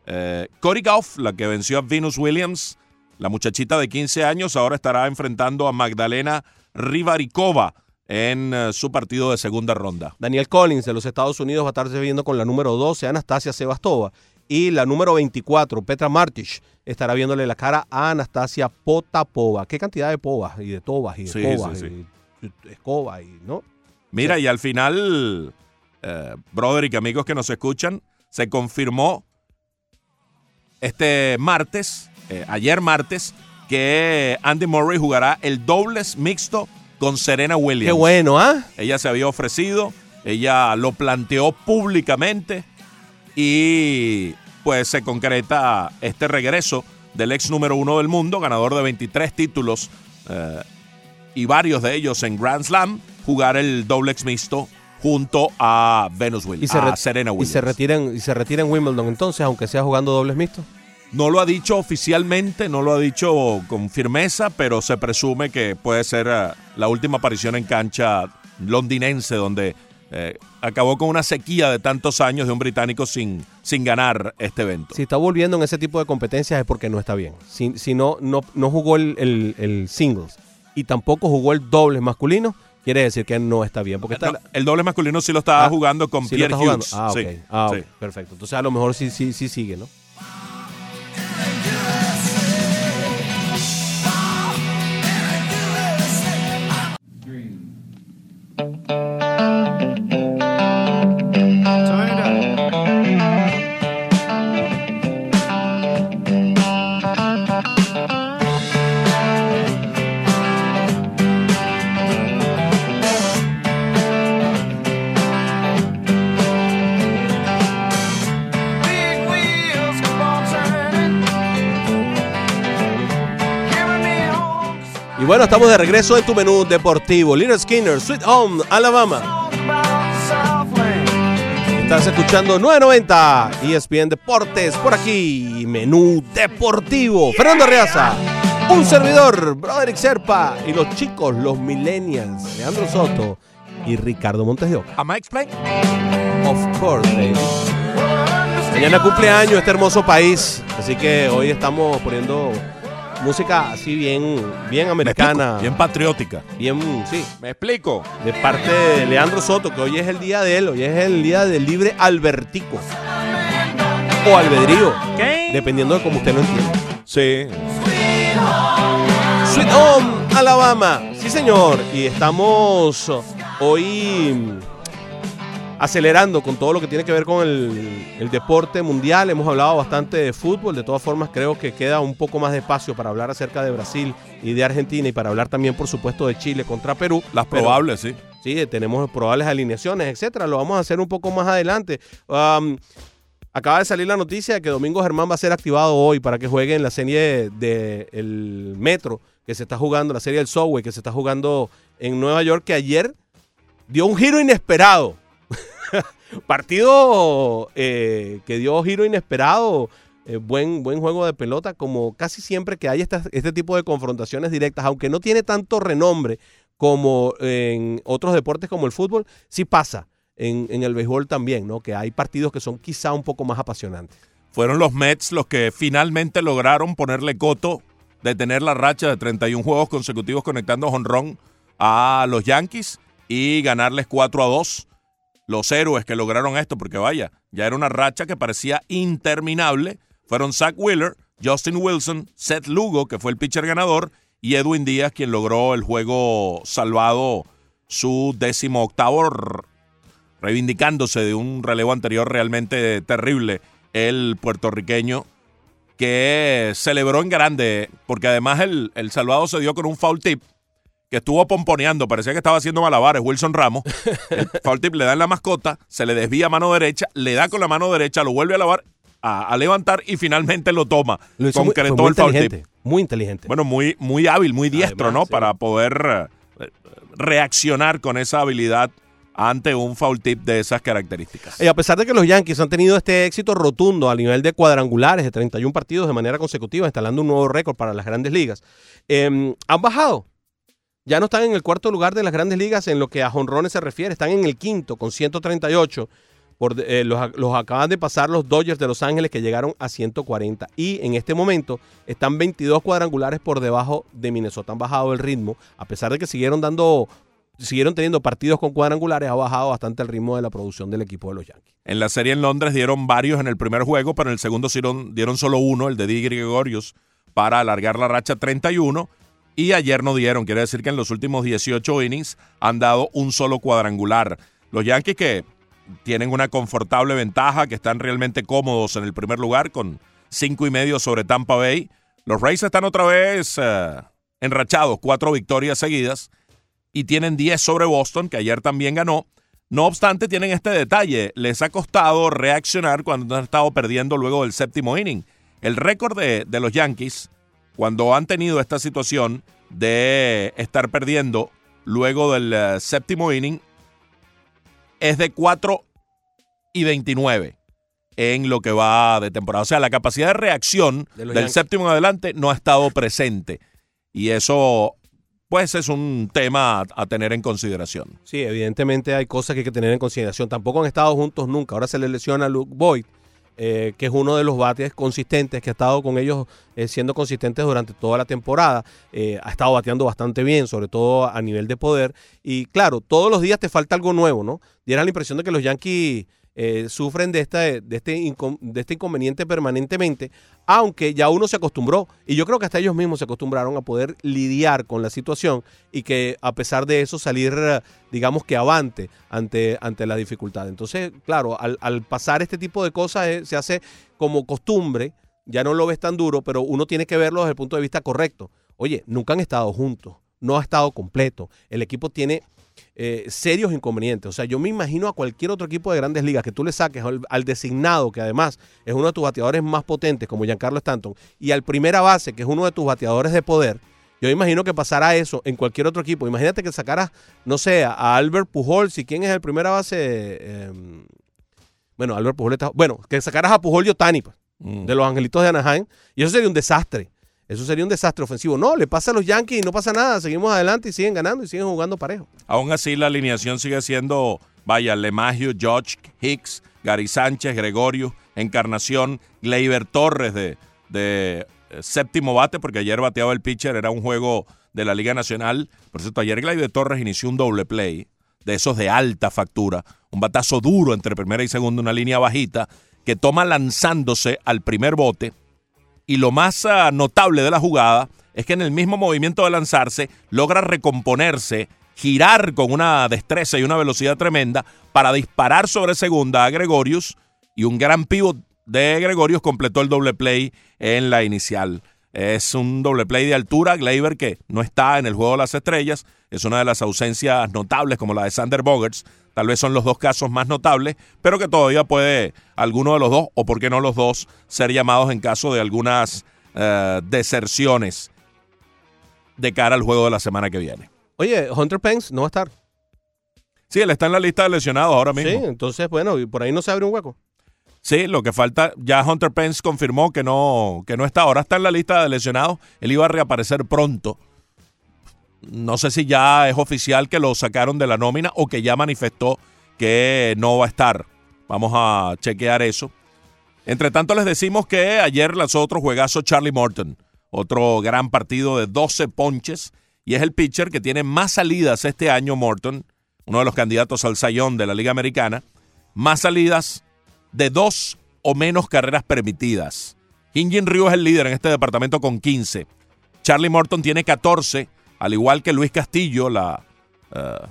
Eh, Cory Gauff, la que venció a Venus Williams, la muchachita de 15 años, ahora estará enfrentando a Magdalena Rivarikova en eh, su partido de segunda ronda. Daniel Collins de los Estados Unidos va a estar viendo con la número 12, Anastasia Sebastova. Y la número 24, Petra Martic, estará viéndole la cara a Anastasia Potapova. ¿Qué cantidad de povas y de tobas y de Sí, povas sí, y y escobas y no? Mira, y al final, eh, Broderick, amigos que nos escuchan, se confirmó este martes, eh, ayer martes, que Andy Murray jugará el dobles mixto con Serena Williams. Qué bueno, ¿ah? Ella se había ofrecido, ella lo planteó públicamente y pues se concreta este regreso del ex número uno del mundo, ganador de 23 títulos eh, y varios de ellos en Grand Slam, jugar el dobles mixto junto a Venus Y Williams, se, a Serena y Williams. se retiran y se retira en Wimbledon entonces, aunque sea jugando dobles mixtos. No lo ha dicho oficialmente, no lo ha dicho con firmeza, pero se presume que puede ser eh, la última aparición en cancha londinense, donde eh, acabó con una sequía de tantos años de un británico sin, sin ganar este evento. Si está volviendo en ese tipo de competencias es porque no está bien. Si, si no, no, no jugó el, el- el singles y tampoco jugó el dobles masculino, quiere decir que no está bien. Porque está, No, el doble masculino sí lo estaba Ah, jugando con sí Pierre está. Hughes. Ah, ok. Sí, Ah, sí. ok. Perfecto. Entonces a lo mejor sí, sí, sí sigue, ¿no? Bueno, estamos de regreso en tu menú deportivo. Little Skinner, Sweet Home, Alabama. Estás escuchando 990 ESPN Deportes por aquí. Menú deportivo. Fernando Reaza, un servidor, Broderick Serpa y los chicos, los millennials, Leandro Soto y Ricardo Montes de Oca. Am I explain? Of course, baby. Mañana cumpleaños este hermoso país, así que hoy estamos poniendo música así bien, bien americana, Bien patriótica. bien, sí, Me explico. de parte de Leandro Soto, que hoy es el día de él, hoy es el día del libre albertico o albedrío, dependiendo de cómo usted lo entienda. Sí. Sweet Home, Alabama, sí señor, y estamos hoy acelerando con todo lo que tiene que ver con el, el deporte mundial. Hemos hablado bastante de fútbol, de todas formas creo que queda un poco más de espacio para hablar acerca de Brasil y de Argentina y para hablar también por supuesto de Chile contra Perú. Las Pero- probables, sí. Sí, tenemos probables alineaciones, etcétera. Lo vamos a hacer un poco más adelante. Um, acaba de salir la noticia de que Domingo Germán va a ser activado hoy para que juegue en la serie de, el Metro que se está jugando, la serie del Subway que se está jugando en Nueva York, que ayer dio un giro inesperado. [LAUGHS] Partido eh, que dio giro inesperado, eh, buen, buen juego de pelota, como casi siempre que hay este tipo de confrontaciones directas, aunque no tiene tanto renombre como en otros deportes como el fútbol, sí pasa en, en el béisbol también, ¿no? Que hay partidos que son quizá un poco más apasionantes. Fueron los Mets los que finalmente lograron ponerle coto, detener la racha de 31 juegos consecutivos conectando jonrón a los Yankees y ganarles 4 a 2. Los héroes que lograron esto, porque vaya, ya era una racha que parecía interminable, fueron Zach Wheeler, Justin Wilson, Seth Lugo, que fue el pitcher ganador, y Edwin Díaz, quien logró el juego salvado su décimo octavo, reivindicándose de un relevo anterior realmente terrible, el puertorriqueño, que celebró en grande, porque además el, el salvado se dio con un foul tip que estuvo pomponeando, parecía que estaba haciendo malabares Wilson Ramos. [LAUGHS] El foul tip le da en la mascota, se le desvía a mano derecha, le da con la mano derecha, lo vuelve a lavar, a, a levantar y finalmente lo toma. Lo hizo muy, fue Concretó muy el foul tip. inteligente, muy inteligente. Bueno, muy, muy hábil, muy diestro, Además, ¿no? sí. Para poder eh, reaccionar con esa habilidad ante un foul tip de esas características. Y a pesar de que los Yankees han tenido este éxito rotundo a nivel de cuadrangulares de 31 partidos de manera consecutiva, instalando un nuevo récord para las grandes ligas, eh, han bajado. Ya no están en el cuarto lugar de las grandes ligas en lo que a jonrones se refiere, están en el quinto con 138. Por, eh, los, los acaban de pasar los Dodgers de Los Ángeles que llegaron a 140. Y en este momento están 22 cuadrangulares por debajo de Minnesota. Han bajado el ritmo, a pesar de que siguieron dando, siguieron teniendo partidos con cuadrangulares, ha bajado bastante el ritmo de la producción del equipo de los Yankees. En la serie en Londres dieron varios en el primer juego, pero en el segundo dieron, dieron solo uno, el de Di Gregorius, para alargar la racha 31. Y ayer no dieron, quiere decir que en los últimos 18 innings han dado un solo cuadrangular. Los Yankees que tienen una confortable ventaja, que están realmente cómodos en el primer lugar con cinco y medio sobre Tampa Bay. Los Rays están otra vez eh, enrachados, cuatro victorias seguidas y tienen 10 sobre Boston, que ayer también ganó. No obstante, tienen este detalle. Les ha costado reaccionar cuando han estado perdiendo luego del séptimo inning. El récord de, de los Yankees, cuando han tenido esta situación de estar perdiendo luego del eh, séptimo inning, es de 4 y 29 en lo que va de temporada. O sea, la capacidad de reacción De del Yankees. séptimo en adelante no ha estado presente. Y eso, pues, es un tema a, a tener en consideración. Sí, evidentemente hay cosas que hay que tener en consideración. Tampoco han estado juntos nunca. Ahora se le lesiona a Luke Boyd, eh, que es uno de los bates consistentes que ha estado con ellos eh, siendo consistentes durante toda la temporada. Eh, ha estado bateando bastante bien, sobre todo a nivel de poder. Y claro, todos los días te falta algo nuevo, ¿no? Diera la impresión de que los Yankees eh, sufren de, esta, de, este de este inconveniente permanentemente, aunque ya uno se acostumbró, y yo creo que hasta ellos mismos se acostumbraron a poder lidiar con la situación y que a pesar de eso salir, digamos que avante ante, ante la dificultad. Entonces, claro, al, al pasar este tipo de cosas eh, se hace como costumbre, ya no lo ves tan duro, pero uno tiene que verlo desde el punto de vista correcto. Oye, nunca han estado juntos, no ha estado completo, el equipo tiene eh, serios inconvenientes. O sea, yo me imagino a cualquier otro equipo de grandes ligas que tú le saques al, al designado, que además es uno de tus bateadores más potentes, como Giancarlo Stanton, y al primera base, que es uno de tus bateadores de poder. Yo imagino que pasara eso en cualquier otro equipo. Imagínate que sacaras, no sé, a Albert Pujols y quién es el primera base. Eh, bueno, Albert Pujols está. Bueno, que sacaras a Pujol y Otani, pues, Mm. de los Angelitos de Anaheim. Y eso sería un desastre. Eso sería un desastre ofensivo. No, le pasa a los Yankees y no pasa nada. Seguimos adelante y siguen ganando y siguen jugando parejo. Aún así, la alineación sigue siendo, vaya, Lemagio, George, Hicks, Gary Sánchez, Gregorio, Encarnación, Gleyber Torres de, de eh, séptimo bate, porque ayer bateaba el pitcher, era un juego de la Liga Nacional. Por cierto, ayer Gleyber Torres inició un doble play, de esos de alta factura, un batazo duro entre primera y segunda, una línea bajita, que toma lanzándose al primer bote. Y lo más ah, notable de la jugada es que en el mismo movimiento de lanzarse logra recomponerse, girar con una destreza y una velocidad tremenda para disparar sobre segunda a Gregorius y un gran pivot de Gregorius completó el doble play en la inicial. Es un doble play de altura, Gleyber que no está en el juego de las estrellas, es una de las ausencias notables como la de Sander Bogarts, tal vez son los dos casos más notables, pero que todavía puede alguno de los dos, o por qué no los dos, ser llamados en caso de algunas eh, deserciones de cara al juego de la semana que viene. Oye, Hunter Pence no va a estar. Sí, él está en la lista de lesionados ahora Sí, mismo. entonces, bueno, y por ahí no se abre un hueco. Sí, lo que falta, ya Hunter Pence confirmó que no, que no está, ahora está en la lista de lesionados, él iba a reaparecer pronto. No sé si ya es oficial que lo sacaron de la nómina o que ya manifestó que no va a estar. Vamos a chequear eso. Entre tanto, les decimos que ayer lanzó otro juegazo Charlie Morton, otro gran partido de 12 ponches, y es el pitcher que tiene más salidas este año, Morton, uno de los candidatos al sayón de la Liga Americana, más salidas de dos o menos carreras permitidas. Hyun Ryu es el líder en este departamento con 15. Charlie Morton tiene 14, al igual que Luis Castillo, la eh,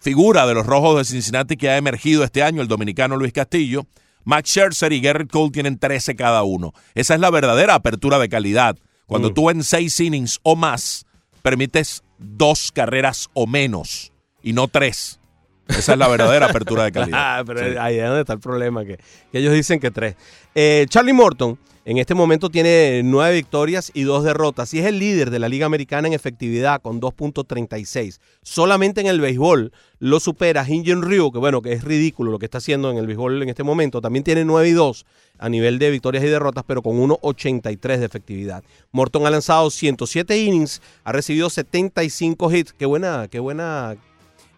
figura de los Rojos de Cincinnati que ha emergido este año, el dominicano Luis Castillo. Max Scherzer y Garrett Cole tienen 13 cada uno. Esa es la verdadera apertura de calidad. Cuando Mm. tú en seis innings o más permites dos carreras o menos y no tres. Esa es la verdadera apertura de calidad. Ah, pero Sí. ahí es donde está el problema, que, que ellos dicen que tres. Eh, Charlie Morton en este momento tiene nueve victorias y dos derrotas y es el líder de la Liga Americana en efectividad con 2.36. Solamente en el béisbol lo supera Hyun Ryu, que bueno, que es ridículo lo que está haciendo en el béisbol en este momento. También tiene 9 y 2 a nivel de victorias y derrotas, pero con 1.83 de efectividad. Morton ha lanzado 107 innings, ha recibido 75 hits. Qué buena, qué buena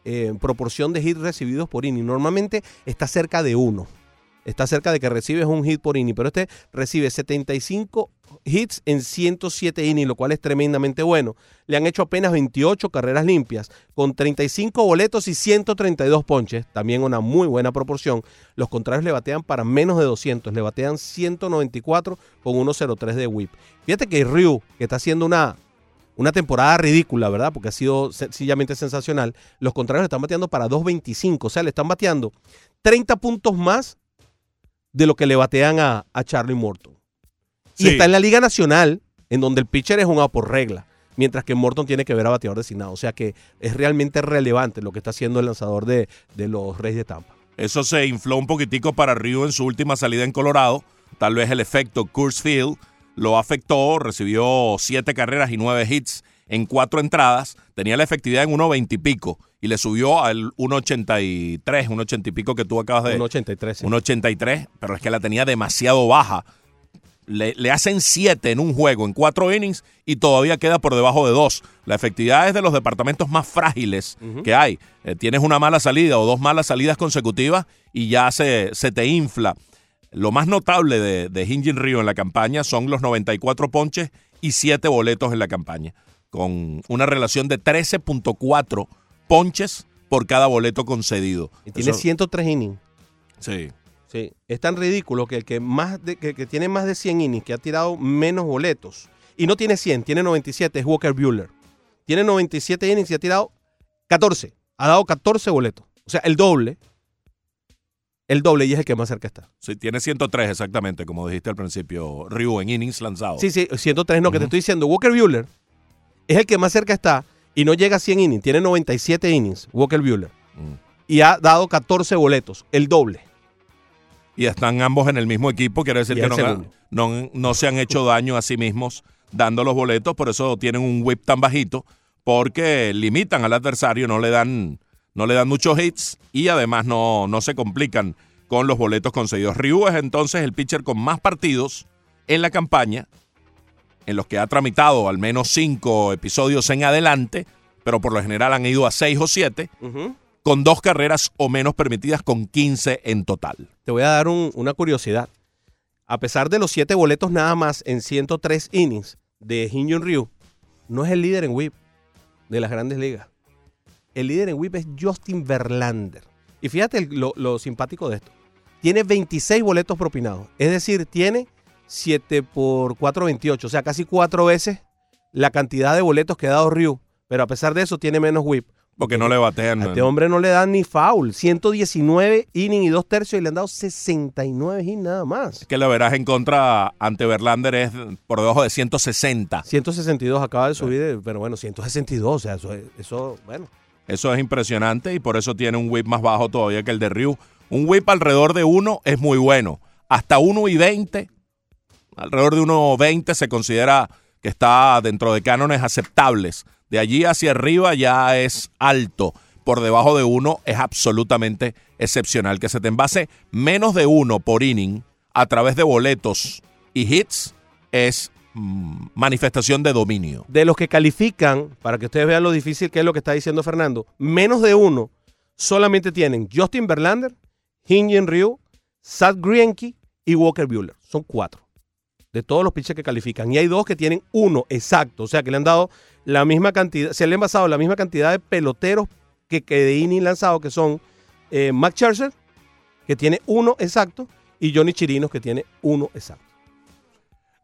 eh, proporción de hits recibidos por inning. Normalmente está cerca de uno. Está cerca de que recibes un hit por inning, pero este recibe 75 hits en 107 innings, lo cual es tremendamente bueno. Le han hecho apenas 28 carreras limpias, con 35 boletos y 132 ponches, también una muy buena proporción. Los contrarios le batean para menos de 200, le batean 194 con 1.03 de whip. Fíjate que Ryu, que está haciendo una, una temporada ridícula, ¿verdad? Porque ha sido sencillamente sensacional. Los contrarios le están bateando para 2.25, o sea, le están bateando 30 puntos más de lo que le batean a, a Charlie Morton. Y está en la Liga Nacional, en donde el pitcher es un A por regla, mientras que Morton tiene que ver a bateador designado. O sea que es realmente relevante lo que está haciendo el lanzador de, de los Reyes de Tampa. Eso se infló un poquitico para Ryu en su última salida en Colorado. Tal vez el efecto Coors Field lo afectó. Recibió siete carreras y nueve hits en cuatro entradas. Tenía la efectividad en 1.20 y pico y le subió al 1.83, 1.80 y pico que tú acabas de... Un 83. sí. 1.83, pero es que la tenía demasiado baja. Le, le hacen 7 en un juego, en 4 innings, y todavía queda por debajo de 2. La efectividad es de los departamentos más frágiles que hay. Eh, tienes una mala salida o dos malas salidas consecutivas y ya se, se te infla. Lo más notable de, de Hyun-Jin Ryu en la campaña son los 94 ponches y 7 boletos en la campaña, con una relación de 13.4 ponches por cada boleto concedido. Y tiene Eso- 103 innings. Sí. Sí, es tan ridículo que el que más de- que, que tiene más de 100 innings, que ha tirado menos boletos, y no tiene 100, tiene 97, es Walker Bueller. Tiene 97 innings y ha tirado 14. Ha dado 14 boletos. O sea, el doble. El doble y es el que más cerca está. Sí, tiene 103 exactamente, como dijiste al principio, Ryu en innings lanzados. Sí, sí, 103 no, que te estoy diciendo. Walker Bueller es el que más cerca está y no llega a 100 innings. Tiene 97 innings, Walker Bueller. Mm. Y ha dado 14 boletos, el doble. Y están ambos en el mismo equipo, quiere decir Y que no, no, no se han hecho daño a sí mismos dando los boletos, por eso tienen un whip tan bajito, porque limitan al adversario, no le dan, no le dan muchos hits y además no, no se complican con los boletos concedidos. Ryu es entonces el pitcher con más partidos en la campaña, en los que ha tramitado al menos cinco episodios en adelante, pero por lo general han ido a seis o siete, con dos carreras o menos permitidas con 15 en total. Te voy a dar un- una curiosidad. A pesar de los 7 boletos nada más en 103 innings de Hyun Ryu, no es el líder en whip de las grandes ligas. El líder en whip es Justin Verlander. Y fíjate el- lo, lo simpático de esto. Tiene 26 boletos propinados. Es decir, tiene 7 por 4, 28. O sea, casi cuatro veces la cantidad de boletos que ha dado Ryu. Pero a pesar de eso, tiene menos whip. Porque no le batean. A este hombre no le dan ni foul. 119 innings y dos tercios y le han dado 69 innings nada más. que la verás en contra ante Verlander es por debajo de 160. 162 acaba de subir, pero bueno, 162, o sea, eso, es- eso bueno. Eso es impresionante y por eso tiene un whip más bajo todavía que el de Ryu. Un whip alrededor de 1 es muy bueno. Hasta 1 y 20, alrededor de 1.20 se considera que está dentro de cánones aceptables. De allí hacia arriba ya es alto. por debajo de uno es absolutamente excepcional. Que se te envase menos de uno por inning a través de boletos y hits es manifestación de dominio. De los que califican, para que ustedes vean lo difícil que es lo que está diciendo Fernando, menos de uno solamente tienen Justin Verlander, Hyun Ryu, Sad Greinke y Walker Buehler. Son cuatro de todos los pitchers que califican. Y hay dos que tienen uno exacto. O sea, que le han dado la misma cantidad, se le han basado la misma cantidad de peloteros que, que de inning lanzado, que son eh, Scherzer, que tiene uno exacto, y Johnny Chirinos, que tiene uno exacto.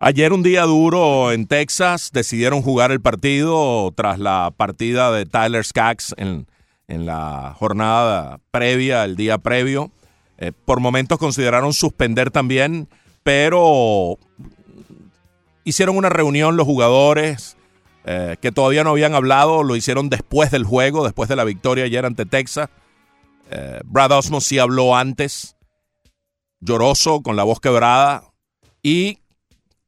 Ayer un día duro en Texas, decidieron jugar el partido tras la partida de Tyler Skaggs en, en la jornada previa, el día previo. Eh, por momentos consideraron suspender también, pero hicieron una reunión los jugadores eh, que todavía no habían hablado, lo hicieron después del juego, después de la victoria ayer ante Texas. Eh, Brad Osmond sí habló antes, lloroso, con la voz quebrada, y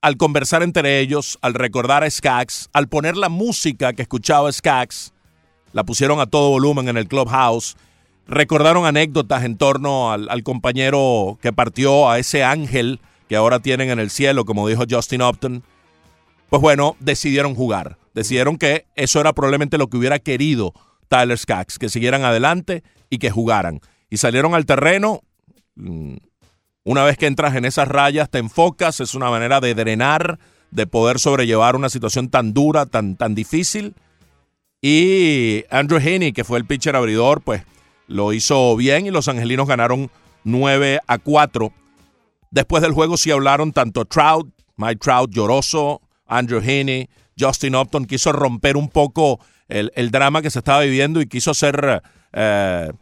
al conversar entre ellos, al recordar a Skaggs, al poner la música que escuchaba Skaggs, la pusieron a todo volumen en el clubhouse, recordaron anécdotas en torno al, compañero que partió, a ese ángel que ahora tienen en el cielo, como dijo Justin Upton, pues bueno, decidieron jugar. Decidieron que eso era probablemente lo que hubiera querido Tyler Skaggs, que siguieran adelante y que jugaran. Y salieron al terreno. Una vez que entras en esas rayas, te enfocas, es una manera de drenar, de poder sobrellevar una situación tan dura, tan, tan difícil. Y Andrew Haney, que fue el pitcher abridor, pues lo hizo bien y los angelinos ganaron 9 a 4 Después del juego sí hablaron tanto Trout, Mike Trout lloroso, Andrew Heaney, Justin Upton quiso romper un poco el, drama que se estaba viviendo y quiso hacer, eh,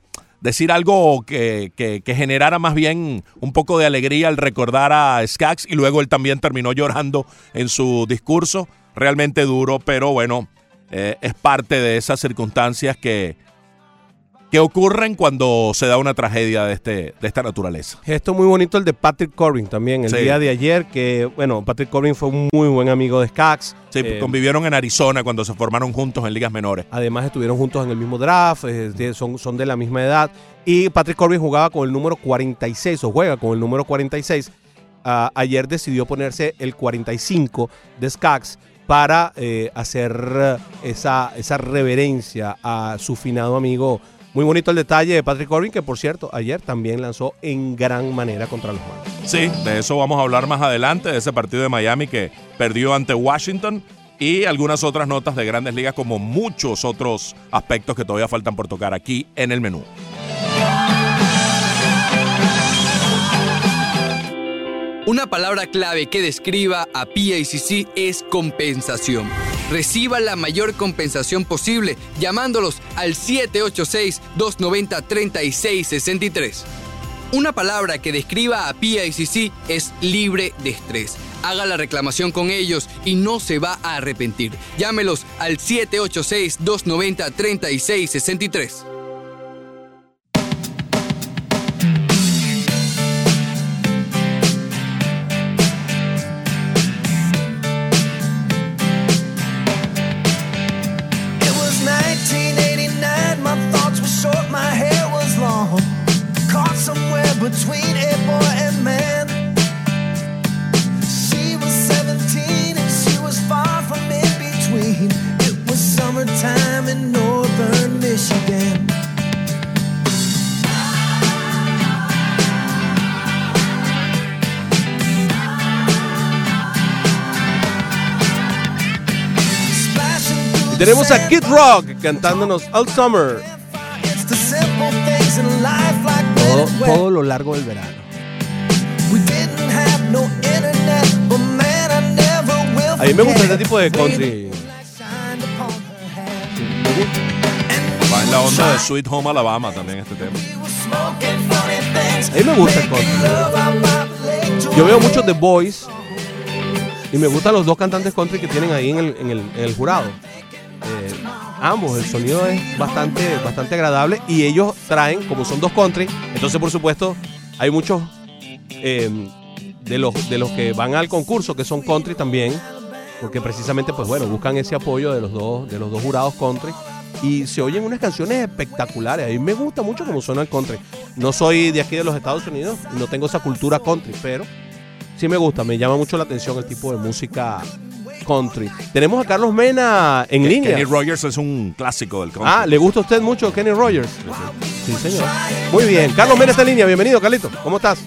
decir algo que, que, generara más bien un poco de alegría al recordar a Skaggs y luego él también terminó llorando en su discurso. Realmente duro, pero bueno, eh, es parte de esas circunstancias que, que ocurren cuando se da una tragedia de, este, de esta naturaleza. Esto muy bonito el de Patrick Corbin también, el día de ayer, que bueno, Patrick Corbin fue un muy buen amigo de Skaggs. Sí, eh, convivieron en Arizona cuando se formaron juntos en ligas menores. Además estuvieron juntos en el mismo draft, eh, son, son de la misma edad. Y Patrick Corbin jugaba con el número 46, o juega con el número 46. Ah, ayer decidió ponerse el 45 de Skaggs para eh, hacer esa, esa reverencia a su finado amigo muy bonito el detalle de Patrick Corbin, que por cierto, ayer también lanzó en gran manera contra los Marlins. Sí, de eso vamos a hablar más adelante, de ese partido de Miami que perdió ante Washington y algunas otras notas de grandes ligas, como muchos otros aspectos que todavía faltan por tocar aquí en el menú. Una palabra clave que describa a PICC es compensación. Reciba la mayor compensación posible llamándolos al 786-290-3663. Una palabra que describa a PICC es libre de estrés. Haga la reclamación con ellos y no se va a arrepentir. Llámelos al 786-290-3663. between a boy and man. She was 17 and she was far from in between. It was summertime in northern Michigan. Y tenemos a Kid Rock cantándonos All Summer. It's the simple things in life. Todo, todo lo largo del verano. A mí me gusta este tipo de country. Va en la onda de Sweet Home Alabama también este tema. A mí me gusta el country. Yo veo muchos The Boys y me gustan los dos cantantes country que tienen ahí en el, en el, en el jurado. Ambos, el sonido es bastante, bastante agradable y ellos traen, como son dos country, entonces por supuesto hay muchos eh, de, los, de los que van al concurso que son country también, porque precisamente pues bueno, buscan ese apoyo de los dos, de los dos jurados country y se oyen unas canciones espectaculares. A mí me gusta mucho cómo suena el country. No soy de aquí de los Estados Unidos no tengo esa cultura country, pero sí me gusta, me llama mucho la atención el tipo de música country. Tenemos a Carlos Mena en línea. Kenny Rogers es un clásico del country. Ah, ¿le gusta a usted mucho Kenny Rogers? Sí, señor. Muy bien. Carlos Mena está en línea. Bienvenido, Carlito. ¿Cómo estás?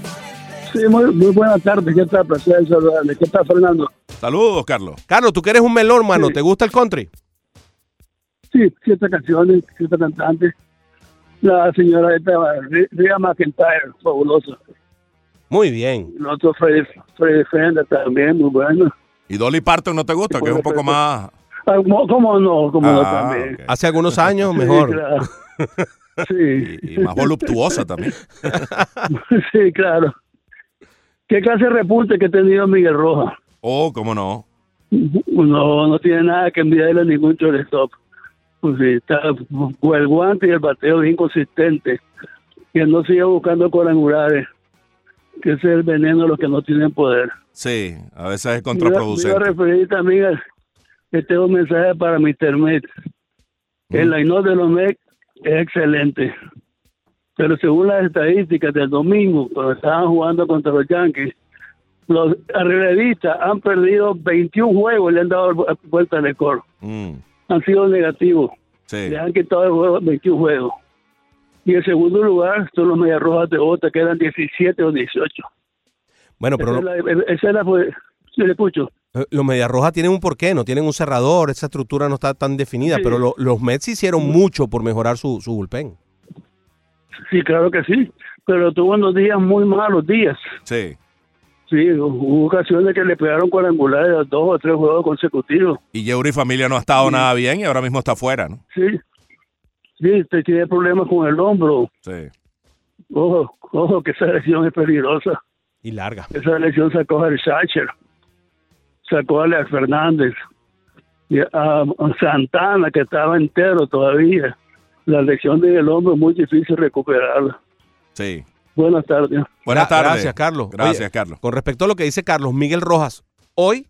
Sí, muy, muy buenas tardes. ¿Qué tal? Placer saludarle. ¿Qué tal, Fernando? Saludos, Carlos. Carlos, tú que eres un melón, mano. Sí. ¿Te gusta el country? Sí, ciertas canciones, ciertas cantantes. La señora esta, Ri- Rhea McIntyre, fabulosa. Muy bien. El otro Freddy, Freddy Fender también, muy bueno. ¿Y Dolly Parton no te gusta? Que es un poco más... Ah, ¿Cómo, cómo no? ¿Cómo no Ah, también? Hace algunos años, Sí, mejor. claro. [LAUGHS] Sí, Y, y más voluptuosa también. [LAUGHS] sí, claro. ¿Qué clase de repunte que ha tenido Miguel Rojas? Oh, cómo no. No, no tiene nada que enviarle a ningún shortstop. Pues sí, está con el guante y el bateo bien consistente. Que no siga buscando cuadrangulares. Que ese es el veneno de los que no tienen poder. Sí, a veces es Me iba- Me iba a contraproducente. referir también a este un mensaje para Mr. Met. El line de los Mets es excelente. Pero según las estadísticas del domingo, cuando estaban jugando contra los Yankees, los relevistas han perdido 21 juegos y le han dado vu- vuelta al récord. Mm, Han sido negativos. sí. Le han quitado el juego 21 juegos. Y en segundo lugar son los Medias Rojas de Bota, que eran 17 o 18. Bueno, pero esa, no- es la, esa es la- pues, sí, le escucho. eh, los Medias Rojas tienen un porqué, no tienen un cerrador, esa estructura no está tan definida, Sí. pero lo- los Mets hicieron mucho por mejorar su, su bullpen. Sí, claro que sí. Pero tuvo unos días muy malos días. Sí. Sí, hubo ocasiones que le pegaron cuadrangulares a dos o tres juegos consecutivos. Y Yeuri Familia no ha estado nada bien y ahora mismo está afuera, ¿no? Sí. Sí, usted tiene problemas con el hombro. Sí. Ojo, ojo, que esa lesión es peligrosa. Y larga. Esa lesión sacó a Sacher, sacó a Leal Fernández, y a, Santana, que estaba entero todavía. La lesión del hombro es muy difícil recuperarla. Sí. Buenas tardes. Buenas tardes. Gracias, Carlos. Gracias, Oye, Carlos. Con respecto a lo que dice Carlos, Miguel Rojas, hoy,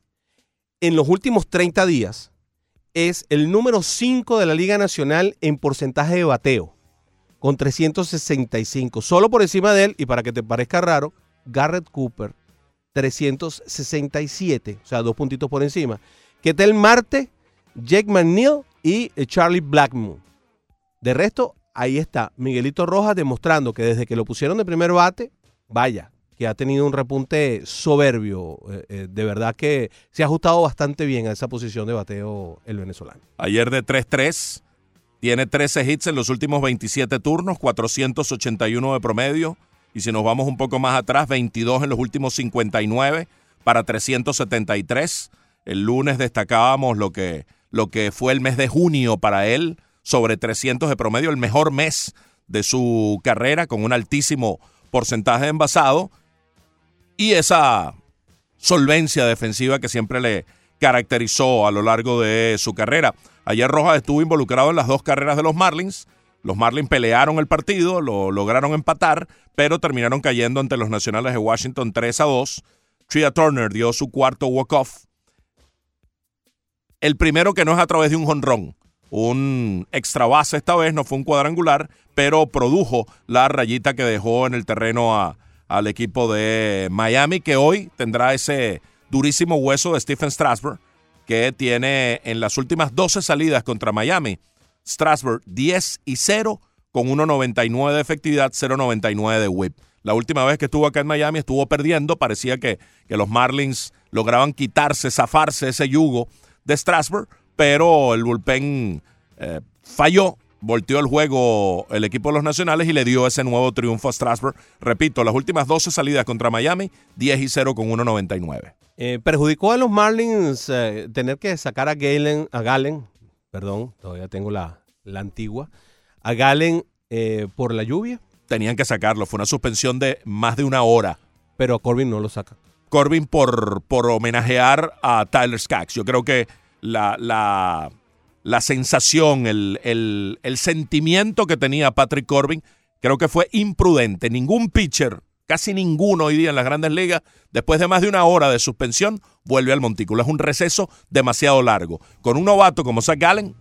en los últimos 30 días, es el número 5 de la Liga Nacional en porcentaje de bateo, con 365. Solo por encima de él, y para que te parezca raro, Garrett Cooper, 367, o sea, dos puntitos por encima. Ketel Marte, Jake McNeil y eh, Charlie Blackmon. De resto, ahí está Miguelito Rojas demostrando que desde que lo pusieron de primer bate, vaya, que ha tenido un repunte soberbio. Eh, eh, de verdad que se ha ajustado bastante bien a esa posición de bateo el venezolano. Ayer de 3-3. Tiene 13 hits en los últimos 27 turnos, 481 de promedio. Y si nos vamos un poco más atrás, 22 en los últimos 59 para 373. El lunes destacábamos lo que, lo que fue el mes de junio para él, sobre 300 de promedio, el mejor mes de su carrera, con un altísimo porcentaje de envasado. Y esa solvencia defensiva que siempre le caracterizó a lo largo de su carrera. Ayer Rojas estuvo involucrado en las dos carreras de los Marlins. Los Marlins pelearon el partido, lo lograron empatar, pero terminaron cayendo ante los Nacionales de Washington 3 a 2. Tria Turner dio su cuarto walk-off. El primero que no es a través de un jonrón. Un extra base esta vez, no fue un cuadrangular, pero produjo la rayita que dejó en el terreno a, al equipo de Miami, que hoy tendrá ese durísimo hueso de Stephen Strasburg, que tiene en las últimas 12 salidas contra Miami, Strasburg 10 y 0 con 1.99 de efectividad, 0.99 de whip. La última vez que estuvo acá en Miami estuvo perdiendo, parecía que, que los Marlins lograban quitarse, zafarse ese yugo de Strasburg, pero el bullpen eh, falló, volteó el juego el equipo de los Nacionales y le dio ese nuevo triunfo a Strasburg. Repito, las últimas 12 salidas contra Miami, 10 y 0 con 1.99. Eh, perjudicó a los Marlins eh, tener que sacar a Galen, a Galen, perdón, todavía tengo la, la antigua, a Galen eh, por la lluvia, Tenían que sacarlo, fue una suspensión de más de una hora. pero a Corbin no lo saca. Corbin por, por homenajear a Tyler Skaggs. Yo creo que la, la, la sensación, el, el, el sentimiento que tenía Patrick Corbin, creo que fue imprudente. Ningún pitcher, casi ninguno hoy día en las grandes ligas, después de más de una hora de suspensión, vuelve al montículo. Es un receso demasiado largo. Con un novato como Zach Gallen,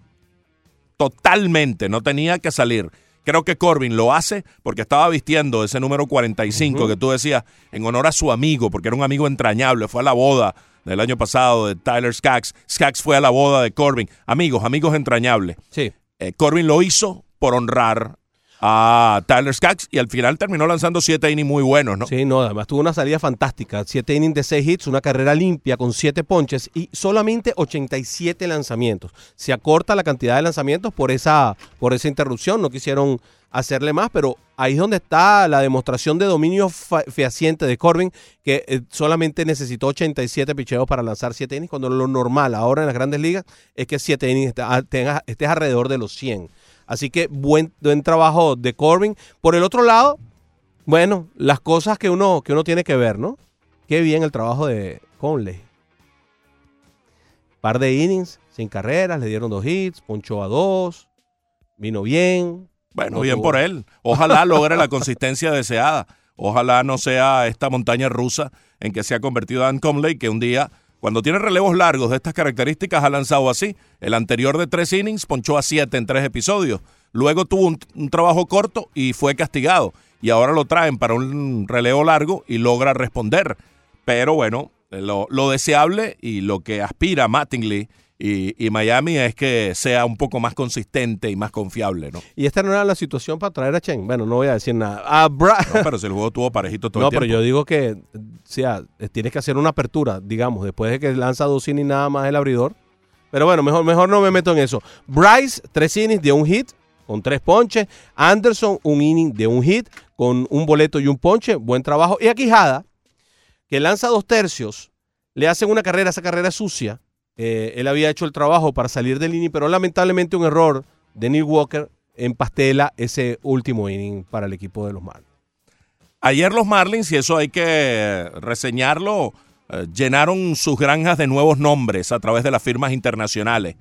totalmente, no tenía que salir. Creo que Corbin lo hace porque estaba vistiendo ese número 45 que tú decías en honor a su amigo, porque era un amigo entrañable, fue a la boda del año pasado de Tyler Skaggs. Skaggs fue a la boda de Corbin. Amigos, amigos entrañables. Sí. Eh, Corbin lo hizo por honrar a Tyler Skaggs y al final terminó lanzando siete innings muy buenos, ¿no? Sí, no, además tuvo una salida fantástica. Siete innings de seis hits, una carrera limpia con siete ponches y solamente 87 lanzamientos. Se acorta la cantidad de lanzamientos por esa, por esa interrupción. No quisieron hacerle más, pero ahí es donde está la demostración de dominio fehaciente de Corbin, que eh, solamente necesitó 87 picheos para lanzar 7 innings, cuando lo normal ahora en las grandes ligas es que 7 innings tenga- estés alrededor de los 100. Así que buen, buen trabajo de Corbin. Por el otro lado, bueno, las cosas que uno, que uno tiene que ver, ¿no? Qué bien el trabajo de Conley. Par de innings, sin carreras, le dieron dos hits, ponchó a dos, vino bien. Bueno, No bien tuvo- por él. Ojalá logre la consistencia deseada. Ojalá no sea esta montaña rusa en que se ha convertido Dan Conley, que un día, cuando tiene relevos largos de estas características, ha lanzado así. El anterior de tres innings ponchó a siete en tres episodios. Luego tuvo un, un trabajo corto y fue castigado. Y ahora lo traen para un relevo largo y logra responder. Pero bueno, lo, lo deseable y lo que aspira Mattingly y, y Miami es que sea un poco más consistente y más confiable, ¿no? Y esta no era la situación para traer a Chen. Bueno, no voy a decir nada. A Bra- No, pero si el juego tuvo parejito todo No, el tiempo. pero yo digo que, o sea, tienes que hacer una apertura, digamos, después de que lanza dos innings nada más el abridor. Pero bueno, mejor, mejor no me meto en eso. Bryce, tres innings de un hit, con tres ponches. Anderson, un inning de un hit, con un boleto y un ponche. Buen trabajo. Y a Quijada, que lanza dos tercios, le hacen una carrera, esa carrera es sucia. Eh, él había hecho el trabajo para salir del inning, pero lamentablemente un error de Neil Walker empastela ese último inning para el equipo de los Marlins. Ayer los Marlins, y eso hay que reseñarlo, eh, llenaron sus granjas de nuevos nombres a través de las firmas internacionales.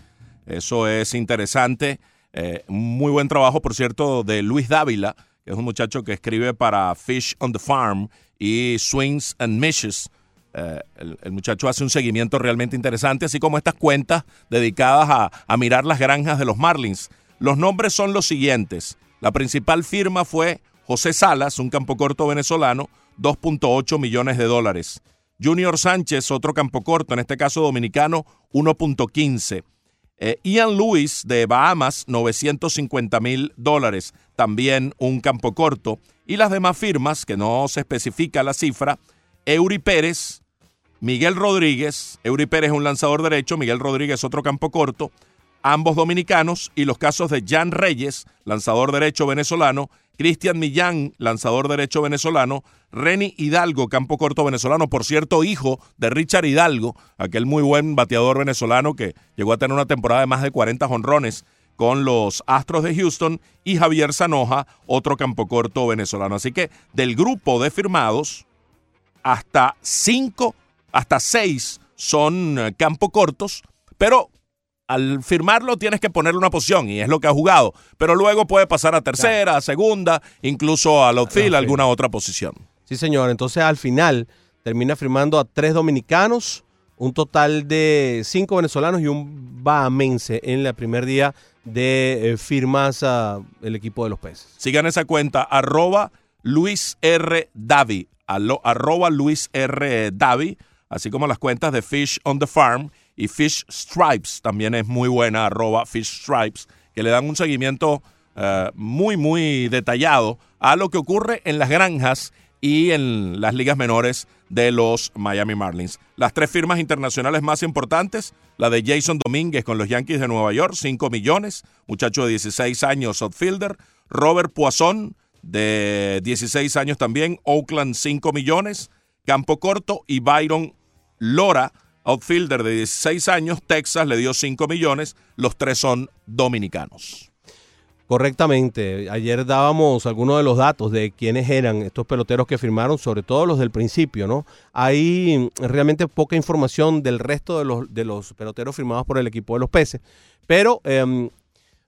Eso es interesante. Eh, muy buen trabajo, por cierto, de Luis Dávila, que es un muchacho que escribe para Fish on the Farm y Swings and Mishes. Eh, el, muchacho hace un seguimiento realmente interesante, así como estas cuentas dedicadas a, a mirar las granjas de los Marlins. Los nombres son los siguientes. La principal firma fue José Salas, un campo corto venezolano, 2.8 millones de dólares. Junior Sánchez, otro campo corto, en este caso dominicano, 1.15. Eh, Ian Lewis de Bahamas, 950 mil dólares, también un campo corto. Y las demás firmas, que no se especifica la cifra, Eury Pérez, Miguel Rodríguez, Eury Pérez un lanzador derecho, Miguel Rodríguez otro campo corto, ambos dominicanos, y los casos de Jan Reyes, lanzador derecho venezolano, Cristian Millán, lanzador derecho venezolano, Reni Hidalgo, campo corto venezolano, por cierto, hijo de Richard Hidalgo, aquel muy buen bateador venezolano que llegó a tener una temporada de más de 40 jonrones con los Astros de Houston, y Javier Zanoja, otro campo corto venezolano. Así que del grupo de firmados, hasta cinco, hasta seis son eh, campo cortos, pero al firmarlo tienes que ponerle una posición y es lo que ha jugado. Pero luego puede pasar a tercera, a segunda, incluso al outfield, alguna otra posición. Sí, señor. Entonces, al final, termina firmando a tres dominicanos, un total de cinco venezolanos y un bahamense en el primer día de eh, firmas a el equipo de los peces. Sigan esa cuenta, arroba Luis R. Davi, arroba Luis R. Davi, así como las cuentas de Fish on the Farm y Fish Stripes, también es muy buena, arroba Fish Stripes, que le dan un seguimiento eh, muy, muy detallado a lo que ocurre en las granjas y en las ligas menores de los Miami Marlins. Las tres firmas internacionales más importantes, la de Jason Domínguez con los Yankees de Nueva York, 5 millones, muchacho de 16 años, outfielder. Robert Poisson, de 16 años también, Oakland, 5 millones. Campo Corto y Byron Lora, outfielder de 16 años, Texas, le dio 5 millones. Los tres son dominicanos. Correctamente. Ayer dábamos algunos de los datos de quiénes eran estos peloteros que firmaron, sobre todo los del principio, ¿no? Hay realmente poca información del resto de los, de los peloteros firmados por el equipo de los peces. Pero em,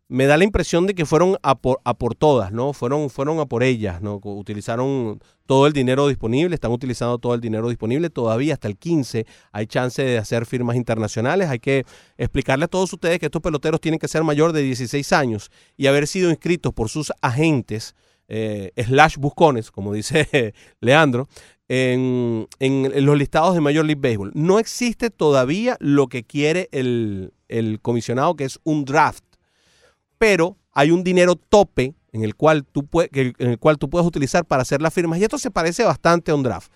me da la impresión de que fueron a por, a por todas, ¿no? Fueron, fueron a por ellas, ¿no? Utilizaron todo el dinero disponible, están utilizando todo el dinero disponible, todavía hasta el 15 hay chance de hacer firmas internacionales, hay que explicarle a todos ustedes que estos peloteros tienen que ser mayor de 16 años y haber sido inscritos por sus agentes, eh, slash buscones, como dice [LAUGHS] Leandro, en, en, los listados de Major League Baseball. No existe todavía lo que quiere el, el comisionado, que es un draft pero hay un dinero tope en el cual tú, puedes, en el cual tú puedes utilizar para hacer las firmas. Y esto se parece bastante a un draft.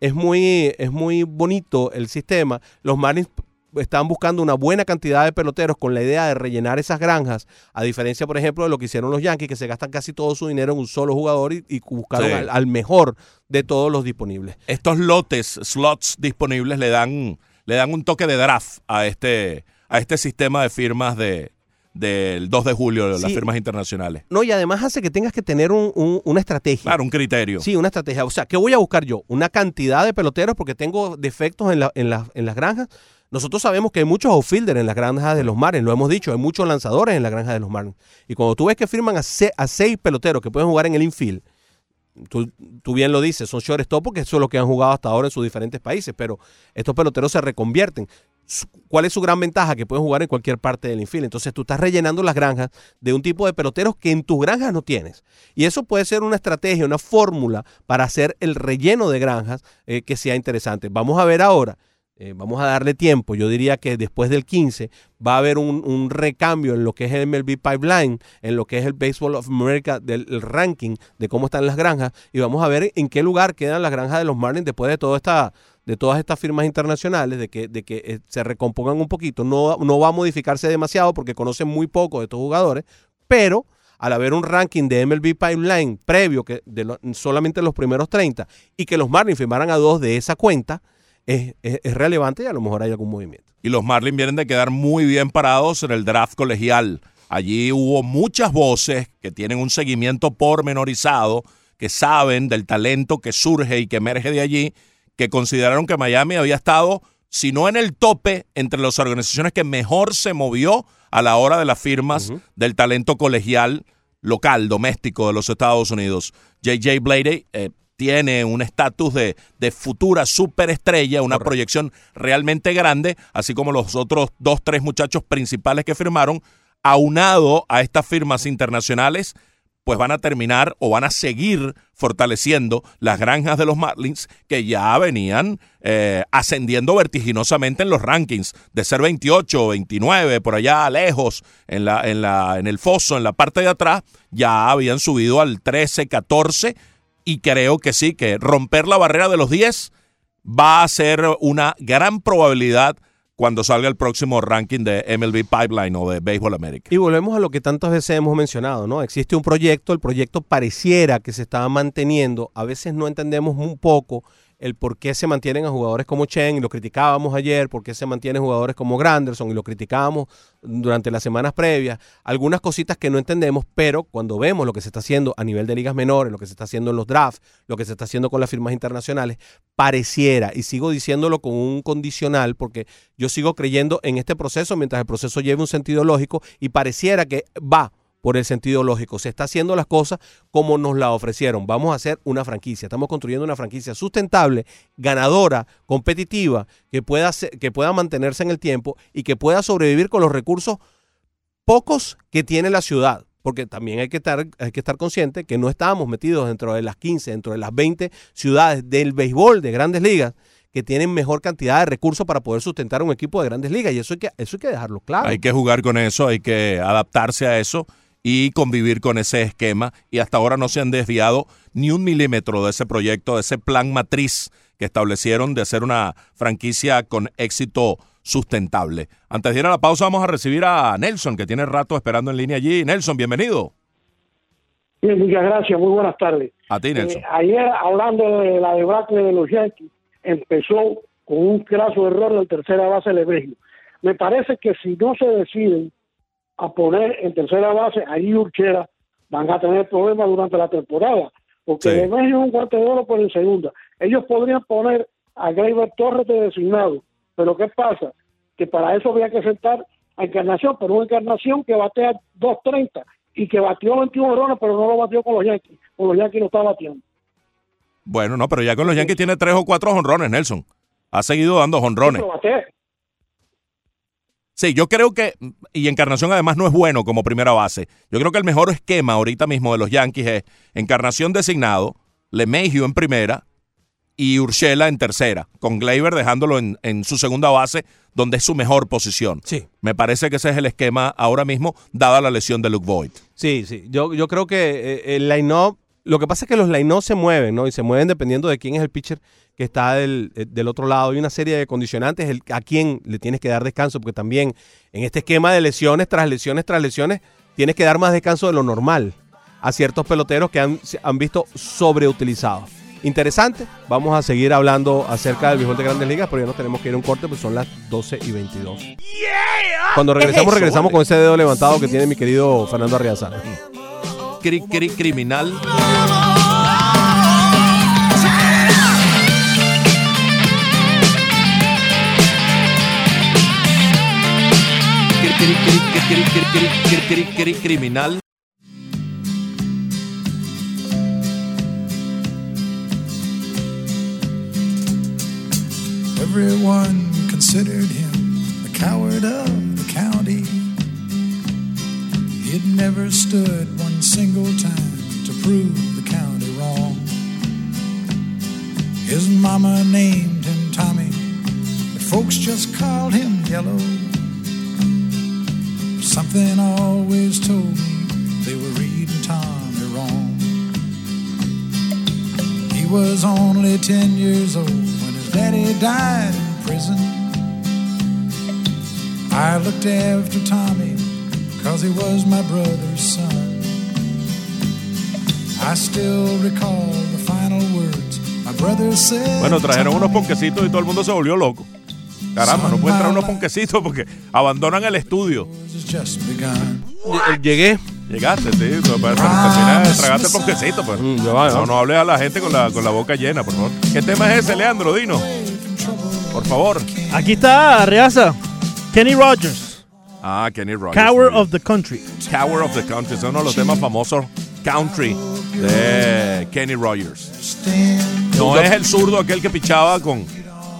Es muy, es muy bonito el sistema. Los Marlins estaban buscando una buena cantidad de peloteros con la idea de rellenar esas granjas, a diferencia, por ejemplo, de lo que hicieron los Yankees, que se gastan casi todo su dinero en un solo jugador y, buscaron al, al, mejor de todos los disponibles. Estos lotes, slots disponibles, le dan, le dan un toque de draft a este, a este sistema de firmas de, del 2 de julio, las firmas internacionales. No, y además hace que tengas que tener un, una estrategia. Claro, un criterio. Sí, una estrategia. O sea, ¿qué voy a buscar yo? Una cantidad de peloteros porque tengo defectos en, la, en, en las granjas. Nosotros sabemos que hay muchos outfielders en las granjas de los Marlins, lo hemos dicho, hay muchos lanzadores en la granja de los Marlins. Y cuando tú ves que firman a, a seis peloteros que pueden jugar en el infield, Tú, tú, bien lo dices, son shortstop porque eso es lo que han jugado hasta ahora en sus diferentes países, pero estos peloteros se reconvierten. ¿Cuál es su gran ventaja? Que pueden jugar en cualquier parte del infield. Entonces tú estás rellenando las granjas de un tipo de peloteros que en tus granjas no tienes. Y eso puede ser una estrategia, una fórmula para hacer el relleno de granjas eh, que sea interesante. Vamos a ver ahora. Eh, vamos a darle tiempo. Yo diría que después del 15 va a haber un, recambio en lo que es el MLB Pipeline, en lo que es el Baseball of America, del ranking de cómo están las granjas. Y vamos a ver en qué lugar quedan las granjas de los Marlins después de toda esta de todas estas firmas internacionales, de que, de que eh, se recompongan un poquito. No, no va a modificarse demasiado porque conocen muy poco de estos jugadores, pero al haber un ranking de MLB Pipeline previo que de solamente los primeros 30 y que los Marlins firmaran a dos de esa cuenta, es, es, relevante y a lo mejor hay algún movimiento. Y los Marlins vienen de quedar muy bien parados en el draft colegial. Allí hubo muchas voces que tienen un seguimiento pormenorizado, que saben del talento que surge y que emerge de allí que consideraron que Miami había estado, si no en el tope, entre las organizaciones que mejor se movió a la hora de las firmas del talento colegial local, doméstico de los Estados Unidos. JJ Blade eh, tiene un estatus de, de, futura superestrella, una proyección realmente grande, así como los otros dos, tres muchachos principales que firmaron, aunado a estas firmas internacionales pues van a terminar o van a seguir fortaleciendo las granjas de los Marlins que ya venían eh, ascendiendo vertiginosamente en los rankings, de ser 28 o 29, por allá lejos, en, la, en, la, en el foso, en la parte de atrás, ya habían subido al 13, 14 y creo que sí, que romper la barrera de los 10 va a ser una gran probabilidad cuando salga el próximo ranking de MLB Pipeline o de Baseball America. Y volvemos a lo que tantas veces hemos mencionado, ¿no? Existe un proyecto, el proyecto pareciera que se estaba manteniendo, a veces no entendemos un poco el por qué se mantienen a jugadores como Chen, y lo criticábamos ayer, por qué se mantienen jugadores como Granderson, y lo criticábamos durante las semanas previas. Algunas cositas que no entendemos, pero cuando vemos lo que se está haciendo a nivel de ligas menores, lo que se está haciendo en los drafts, lo que se está haciendo con las firmas internacionales, pareciera, y sigo diciéndolo con un condicional, porque yo sigo creyendo en este proceso mientras el proceso lleve un sentido lógico, y pareciera que va por el sentido lógico. Se está haciendo las cosas como nos la ofrecieron. Vamos a hacer una franquicia. Estamos construyendo una franquicia sustentable, ganadora, competitiva, que pueda, que pueda mantenerse en el tiempo y que pueda sobrevivir con los recursos pocos que tiene la ciudad. Porque también hay que estar, hay que estar consciente que no estábamos metidos dentro de las 15, dentro de las 20 ciudades del béisbol de grandes ligas que tienen mejor cantidad de recursos para poder sustentar un equipo de grandes ligas. Y eso hay que, eso hay que dejarlo claro. Hay que jugar con eso, hay que adaptarse a eso y convivir con ese esquema y hasta ahora no se han desviado ni un milímetro de ese proyecto, de ese plan matriz que establecieron de hacer una franquicia con éxito sustentable. Antes de ir a la pausa vamos a recibir a Nelson que tiene rato esperando en línea allí. Nelson, bienvenido. Bien, muchas gracias, muy buenas tardes. A ti, Nelson. Eh, ayer, hablando de la debacle de los Yankees, empezó con un craso error en tercera base de. Me parece que si no se deciden a poner en tercera base a Urchera, van a tener problemas durante la temporada, porque de México es un cuarto de oro por el segunda. Ellos podrían poner a Gleyber Torres de designado, pero ¿qué pasa? Que para eso había que sentar a Encarnación, pero una Encarnación que batea 2.30 y que batió 21 honrones, pero no lo batió con los Yankees. Con los Yankees no está bateando. Bueno, no, pero ya con los Yankees tiene tres o cuatro honrones, Nelson. Ha seguido dando honrones. Pero batea. Sí, yo creo que, y Encarnación además no es bueno como primera base. Yo creo que el mejor esquema ahorita mismo de los Yankees es Encarnación designado, LeMahieu en primera y Urshela en tercera, con Gleyber dejándolo en, en su segunda base, donde es su mejor posición. Sí. Me parece que ese es el esquema ahora mismo, dada la lesión de Luke Voigt. Sí, sí. Yo, yo creo que eh, el line-up, lo que pasa es que los line-up se mueven, ¿no? Y se mueven dependiendo de quién es el pitcher que está del, eh, del otro lado. Hay una serie de condicionantes el- a quién le tienes que dar descanso, porque también en este esquema de lesiones tras lesiones tras lesiones, tienes que dar más descanso de lo normal a ciertos peloteros que han, han visto sobreutilizados. Interesante, vamos a seguir hablando acerca del béisbol de Grandes Ligas, pero ya nos tenemos que ir a un corte, pues son las 12 y 22. Cuando regresamos, regresamos con ese dedo levantado que tiene mi querido Fernando Arriaza. cri, cri criminal. Cri, cri, criminal. Everyone considered him the coward of the county. He'd never stood one single time to prove the county wrong. His mama named him Tommy, but folks just called him Yellow. Something always told me they were reading Tommy wrong. He was only 10 years old when his daddy died in prison. I looked after Tommy cause he was my brother's son. I still recall the final words my brother said. Bueno, trajeron unos ponquecitos y todo el mundo se volvió loco. Caramba, no pueden traer unos ponquecitos porque abandonan el estudio. Ll- Llegué. Llegaste, sí, pero para terminar de tragarte el ponquecito. Pues. Mm, ya va, ya va. No, no hables a la gente con la, con la boca llena, por favor. ¿Qué tema es ese, Leandro? Dino. Por favor. Aquí está, Reaza. Kenny Rogers, Ah, Kenny Rogers. Cower of the Country. Cower of the Country. Es uno de los temas famosos country de Kenny Rogers. No es el zurdo aquel que pichaba con,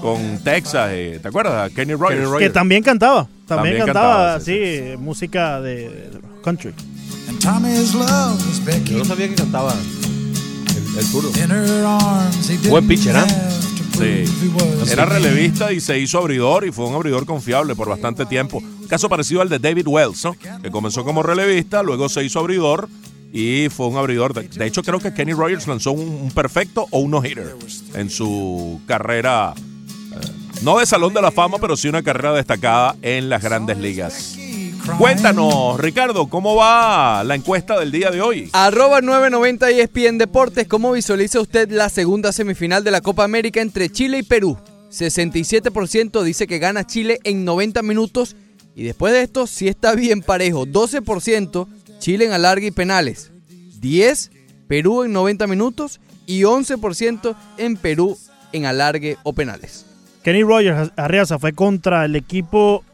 con Texas. eh, ¿Te acuerdas? Kenny Rogers. Que también cantaba. También, También cantaba, cantaba, sí, sí, música de, country. And Tommy's love was Becky. Yo no sabía que cantaba el, el zurdo. In her arms, he Buen pitcher, ¿ah? Sí. Era relevista y se hizo abridor y fue un abridor confiable por bastante tiempo. Un caso parecido al de David Wells, ¿no? que comenzó como relevista, luego se hizo abridor y fue un abridor. De, de hecho, creo que Kenny Rogers lanzó un, un perfecto o un no-hitter en su carrera, eh, no de Salón de la Fama, pero sí una carrera destacada en las grandes ligas. Cuéntanos, Ricardo, ¿cómo va la encuesta del día de hoy? Arroba 990 ESPN Deportes, ¿cómo visualiza usted la segunda semifinal de la Copa América entre Chile y Perú? 67% dice que gana Chile en 90 minutos y después de esto sí está bien parejo. 12% Chile en alargue y penales. 10 Perú en 90 minutos y 11% en Perú en alargue o penales. Kenny Rogers Arriaza fue contra el equipo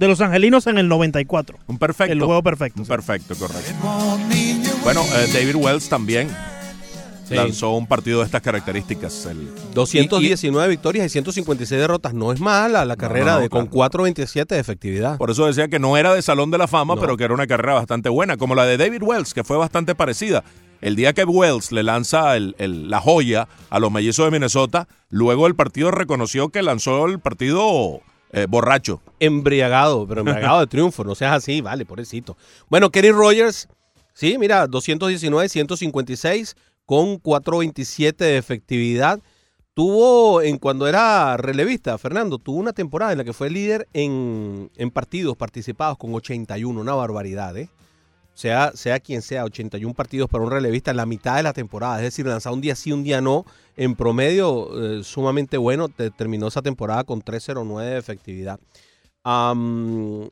de los angelinos en el 94. Un perfecto. El juego perfecto. Un sí. perfecto, correcto. Bueno, eh, David Wells también Sí. lanzó un partido de estas características. El, 219 victorias y 156 derrotas. No es mala la carrera no, de, con claro. 427 de efectividad. por eso decía que no era de Salón de la Fama, No. pero que era una carrera bastante buena, como la de David Wells, que fue bastante parecida. El día que Wells le lanza el- el- la joya a los mellizos de Minnesota, luego el partido reconoció que lanzó el partido eh, borracho. Embriagado, pero embriagado de [LAUGHS] triunfo. No seas así, vale, pobrecito. Bueno, Kenny Rogers, sí, mira, 219, 156 con 427 de efectividad. Tuvo, en cuando era relevista, Fernando, tuvo una temporada en la que fue líder en, en partidos participados con 81, una barbaridad, ¿eh? Sea, sea quien sea, 81 partidos para un relevista en la mitad de la temporada, es decir, lanzar un día sí, un día no, en promedio eh, sumamente bueno, te- terminó esa temporada con 309 de efectividad. Am,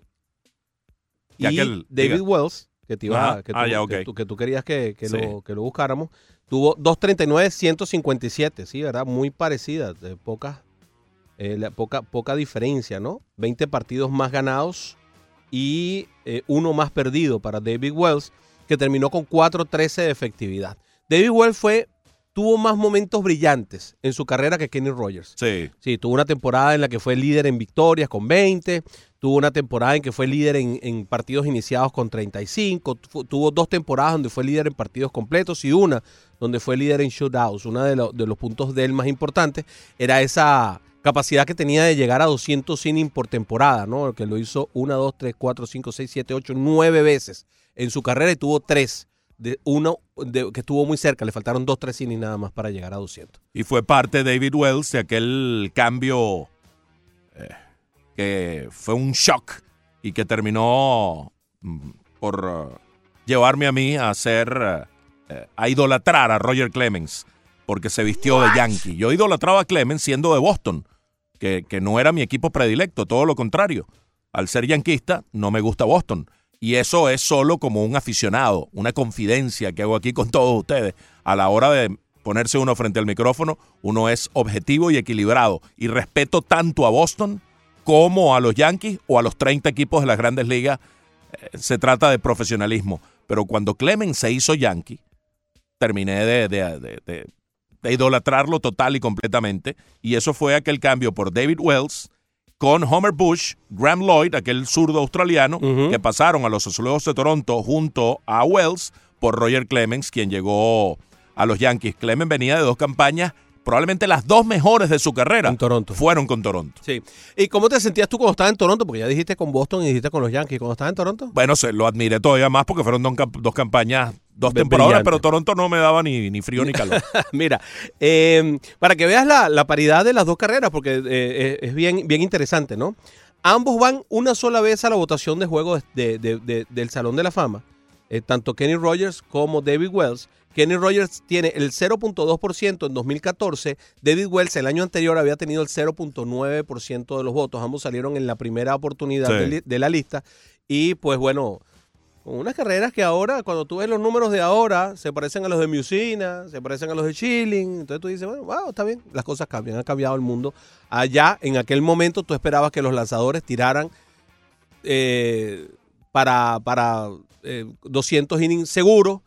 y David diga. Wells, que, te iba, que, tú, Ah, que tú- que tú querías que, que Sí. lo, que lo buscáramos, tuvo 239, 157, sí, ¿verdad? Muy parecida, de poca, eh, poca, poca diferencia, ¿no? 20 partidos más ganados y eh, uno más perdido para David Wells, que terminó con 4.13 de efectividad. David Wells fue, tuvo más momentos brillantes en su carrera que Kenny Rogers. Sí. Sí, tuvo una temporada en la que fue líder en victorias con 20, tuvo una temporada en que fue líder en, en partidos iniciados con 35, tu- tuvo dos temporadas donde fue líder en partidos completos y una donde fue líder en shootouts. Uno de, lo- de los puntos de él más importantes era esa capacidad que tenía de llegar a 200 innings por temporada, ¿no? Que lo hizo 1, 2, 3, 4, 5, 6, 7, 8, 9 veces en su carrera y tuvo tres. De uno de- que estuvo muy cerca, le faltaron dos, tres innings nada más para llegar a 200. Y fue parte David Wells de aquel cambio eh, que fue un shock y que terminó mm, por eh, llevarme a mí a hacer, eh, a idolatrar a Roger Clemens porque se vistió de Yankee. Yo idolatraba a Clemens siendo de Boston, que, no era mi equipo predilecto, todo lo contrario. Al ser yanquista, no me gusta Boston. Y eso es solo como un aficionado, una confidencia que hago aquí con todos ustedes. A la hora de ponerse uno frente al micrófono, uno es objetivo y equilibrado. Y respeto tanto a Boston como a los Yankees o a los 30 equipos de las grandes ligas. Eh, se trata de profesionalismo. Pero cuando Clemens se hizo Yankee, terminé de idolatrarlo total y completamente. Y eso fue aquel cambio por David Wells con Homer Bush, Graham Lloyd, aquel zurdo australiano, que pasaron a los Azulejos de Toronto junto a Wells por Roger Clemens, quien llegó a los Yankees. Clemens venía de dos campañas, probablemente las dos mejores de su carrera. En Toronto. Fueron con Toronto. Sí. ¿Y cómo te sentías tú cuando estabas en Toronto? Porque ya dijiste con Boston y dijiste con los Yankees. ¿Cuando estabas en Toronto? Bueno, se lo admiré todavía más porque fueron dos, camp- dos campañas, dos temporadas, pero Toronto no me daba ni, ni frío ni [LAUGHS] calor. Mira, eh, para que veas la, la paridad de las dos carreras, porque eh, es bien, bien interesante, ¿no? Ambos van una sola vez a la votación de juego de- de- de- del Salón de la Fama, eh, tanto Kenny Rogers como David Wells. Kenny Rogers tiene el 0.2% en 2014, David Wells el año anterior había tenido el 0.9% de los votos, ambos salieron en la primera oportunidad Sí. de, li- de la lista y pues bueno, con unas carreras que ahora, cuando tú ves los números de ahora, se parecen a los de Musina, se parecen a los de Chilling. Entonces tú dices, bueno, wow, está bien, las cosas cambian, ha cambiado el mundo. Allá, en aquel momento, tú esperabas que los lanzadores tiraran eh, para, para eh, 200 innings seguros.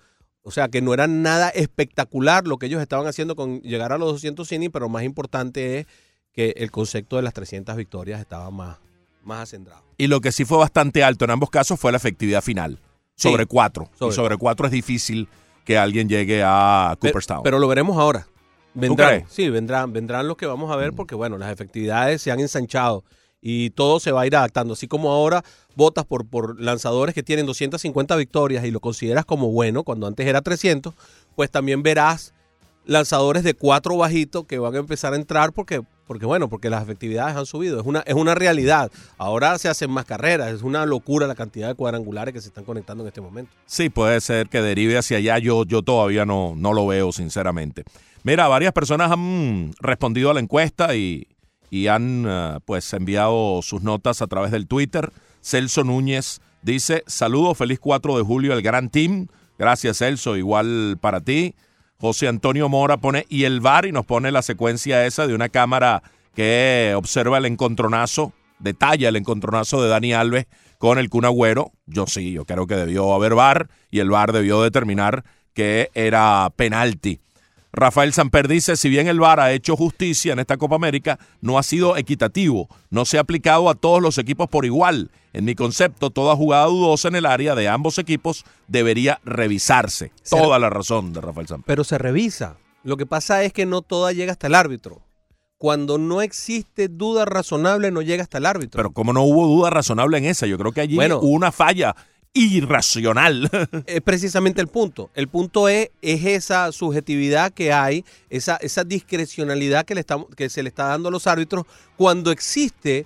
O sea, que no era nada espectacular lo que ellos estaban haciendo con llegar a los 200 innings, pero más importante es que el concepto de las 300 victorias estaba más, más acendrado. Y lo que sí fue bastante alto en ambos casos fue la efectividad final. Sí. Sobre cuatro. Sobre y sobre cuatro es difícil que alguien llegue a Pe- Cooperstown. Pero, lo veremos ahora. Vendrán, sí, vendrán, vendrán los que vamos a ver porque, bueno, las efectividades se han ensanchado y todo se va a ir adaptando. Así como ahora votas por, por lanzadores que tienen 250 victorias y lo consideras como bueno cuando antes era 300, pues también verás lanzadores de cuatro bajitos que van a empezar a entrar porque, porque bueno, porque las efectividades han subido. Es una, es una realidad. Ahora se hacen más carreras. Es una locura la cantidad de cuadrangulares que se están conectando en este momento. Sí, puede ser que derive hacia allá. Yo, yo todavía no, no lo veo, sinceramente. Mira, varias personas han respondido a la encuesta y, y han eh, pues enviado sus notas a través del Twitter. Celso Núñez dice, saludos, feliz 4 de julio al gran team. Gracias, Celso, igual para ti. José Antonio Mora pone, y el VAR, y nos pone la secuencia esa de una cámara que observa el encontronazo, detalla el encontronazo de Dani Alves con el Kun Agüero. Yo sí, yo creo que debió haber VAR y el VAR debió determinar que era penalti. Rafael Samper dice, si bien el VAR ha hecho justicia en esta Copa América, no ha sido equitativo, no se ha aplicado a todos los equipos por igual. En mi concepto, toda jugada dudosa en el área de ambos equipos debería revisarse. Se- Toda la razón de Rafael Samper. Pero se revisa. Lo que pasa es que no toda llega hasta el árbitro. Cuando no existe duda razonable, no llega hasta el árbitro. Pero como no hubo duda razonable en esa, yo creo que allí Bueno. hubo una falla irracional. [LAUGHS] es precisamente el punto. El punto es, es esa subjetividad que hay, esa, esa discrecionalidad que, le que se le está dando a los árbitros cuando existe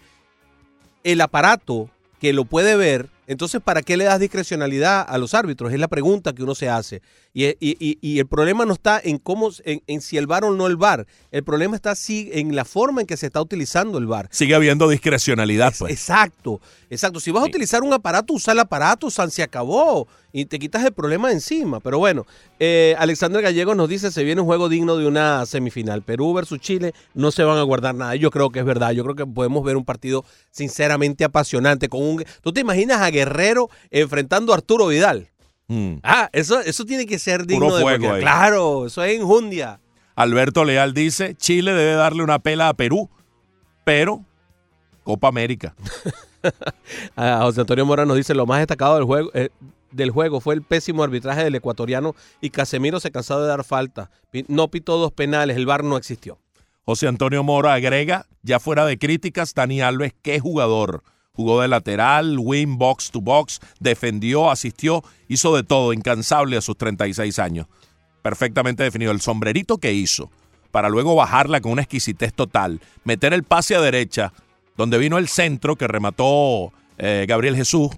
el aparato que lo puede ver Entonces, ¿para qué le das discrecionalidad a los árbitros? Es la pregunta que uno se hace. Y, y- y- el problema no está en cómo, en, en si el VAR o no el VAR. El problema está sí en la forma en que se está utilizando el VAR. Sigue habiendo discrecionalidad, Es- pues. Exacto, exacto. Si vas a utilizar un aparato, usa el aparato, San se acabó y te quitas el problema de encima. Pero bueno, eh, Alexander Gallego nos dice, se viene un juego digno de una semifinal. Perú versus Chile, no se van a guardar nada. Yo creo que es verdad. Yo creo que podemos ver un partido sinceramente apasionante. Con un, ¿Tú te imaginas a Guerrero enfrentando a Arturo Vidal? Mm. Ah, eso, eso tiene que ser digno Puro de fuego cualquiera. ahí. Claro, eso es enjundia. Alberto Leal dice, Chile debe darle una pela a Perú, pero Copa América. A [LAUGHS] José Antonio Mora nos dice lo más destacado del juego, eh, del juego fue el pésimo arbitraje del ecuatoriano y Casemiro se cansó de dar falta. No pitó dos penales, el VAR no existió. José Antonio Mora agrega, ya fuera de críticas, Dani Alves, qué jugador. Jugó de lateral, win, box to box, defendió, asistió, hizo de todo, incansable a sus 36 años. Perfectamente definido el sombrerito que hizo, para luego bajarla con una exquisitez total, meter el pase a derecha, donde vino el centro que remató eh, Gabriel Jesús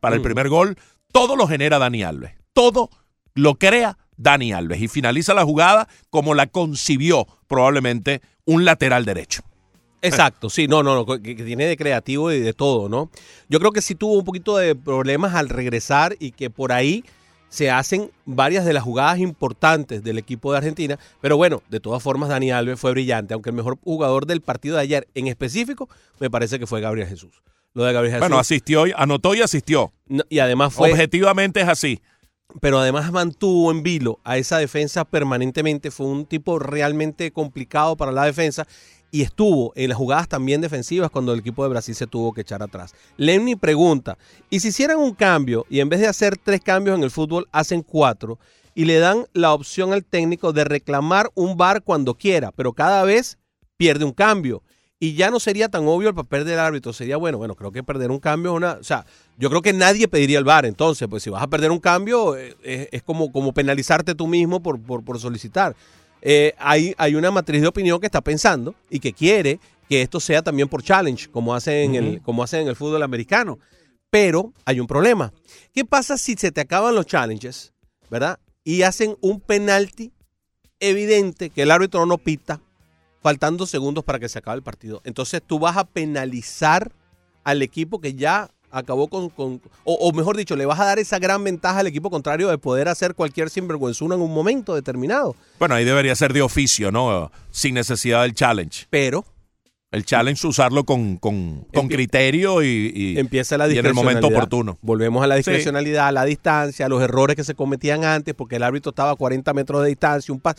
para el Mm. primer gol, todo lo genera Dani Alves. Todo lo crea Dani Alves y finaliza la jugada como la concibió probablemente un lateral derecho. Exacto, sí, no, no, no, que, que tiene de creativo y de todo, ¿no? Yo creo que sí tuvo un poquito de problemas al regresar y que por ahí se hacen varias de las jugadas importantes del equipo de Argentina, pero bueno, de todas formas Dani Alves fue brillante, aunque el mejor jugador del partido de ayer en específico me parece que fue Gabriel Jesús. Lo de Gabriel Jesús. Bueno, asistió, y- anotó y asistió. no, y además fue Objetivamente es así. pero además mantuvo en vilo a esa defensa permanentemente. Fue un tipo realmente complicado para la defensa y estuvo en las jugadas también defensivas cuando el equipo de Brasil se tuvo que echar atrás. Lemny pregunta, ¿y si hicieran un cambio y en vez de hacer tres cambios en el fútbol, hacen cuatro y le dan la opción al técnico de reclamar un bar cuando quiera, pero cada vez pierde un cambio? Y ya no sería tan obvio el papel del árbitro. Sería, bueno, bueno, creo que perder un cambio es una... O sea, yo creo que nadie pediría el VAR. Entonces, pues si vas a perder un cambio, eh, es, es como, como penalizarte tú mismo por, por, por solicitar. Eh, hay, hay una matriz de opinión que está pensando y que quiere que esto sea también por challenge, como hacen, en, el, como hacen en el fútbol americano. Pero hay un problema. ¿Qué pasa si se te acaban los challenges, verdad? Y hacen un penalti evidente que el árbitro no pita, faltando segundos para que se acabe el partido. Entonces tú vas a penalizar al equipo que ya acabó con, con- o, o mejor dicho, le vas a dar esa gran ventaja al equipo contrario de poder hacer cualquier sinvergüenzuna en un momento determinado. Bueno, ahí debería ser de oficio, ¿no? Sin necesidad del challenge. Pero El challenge usarlo con, con, con criterio y, y- empieza la y en el momento oportuno. Volvemos a la discrecionalidad, a la distancia, a los errores que se cometían antes, porque el árbitro estaba a 40 metros de distancia, un pas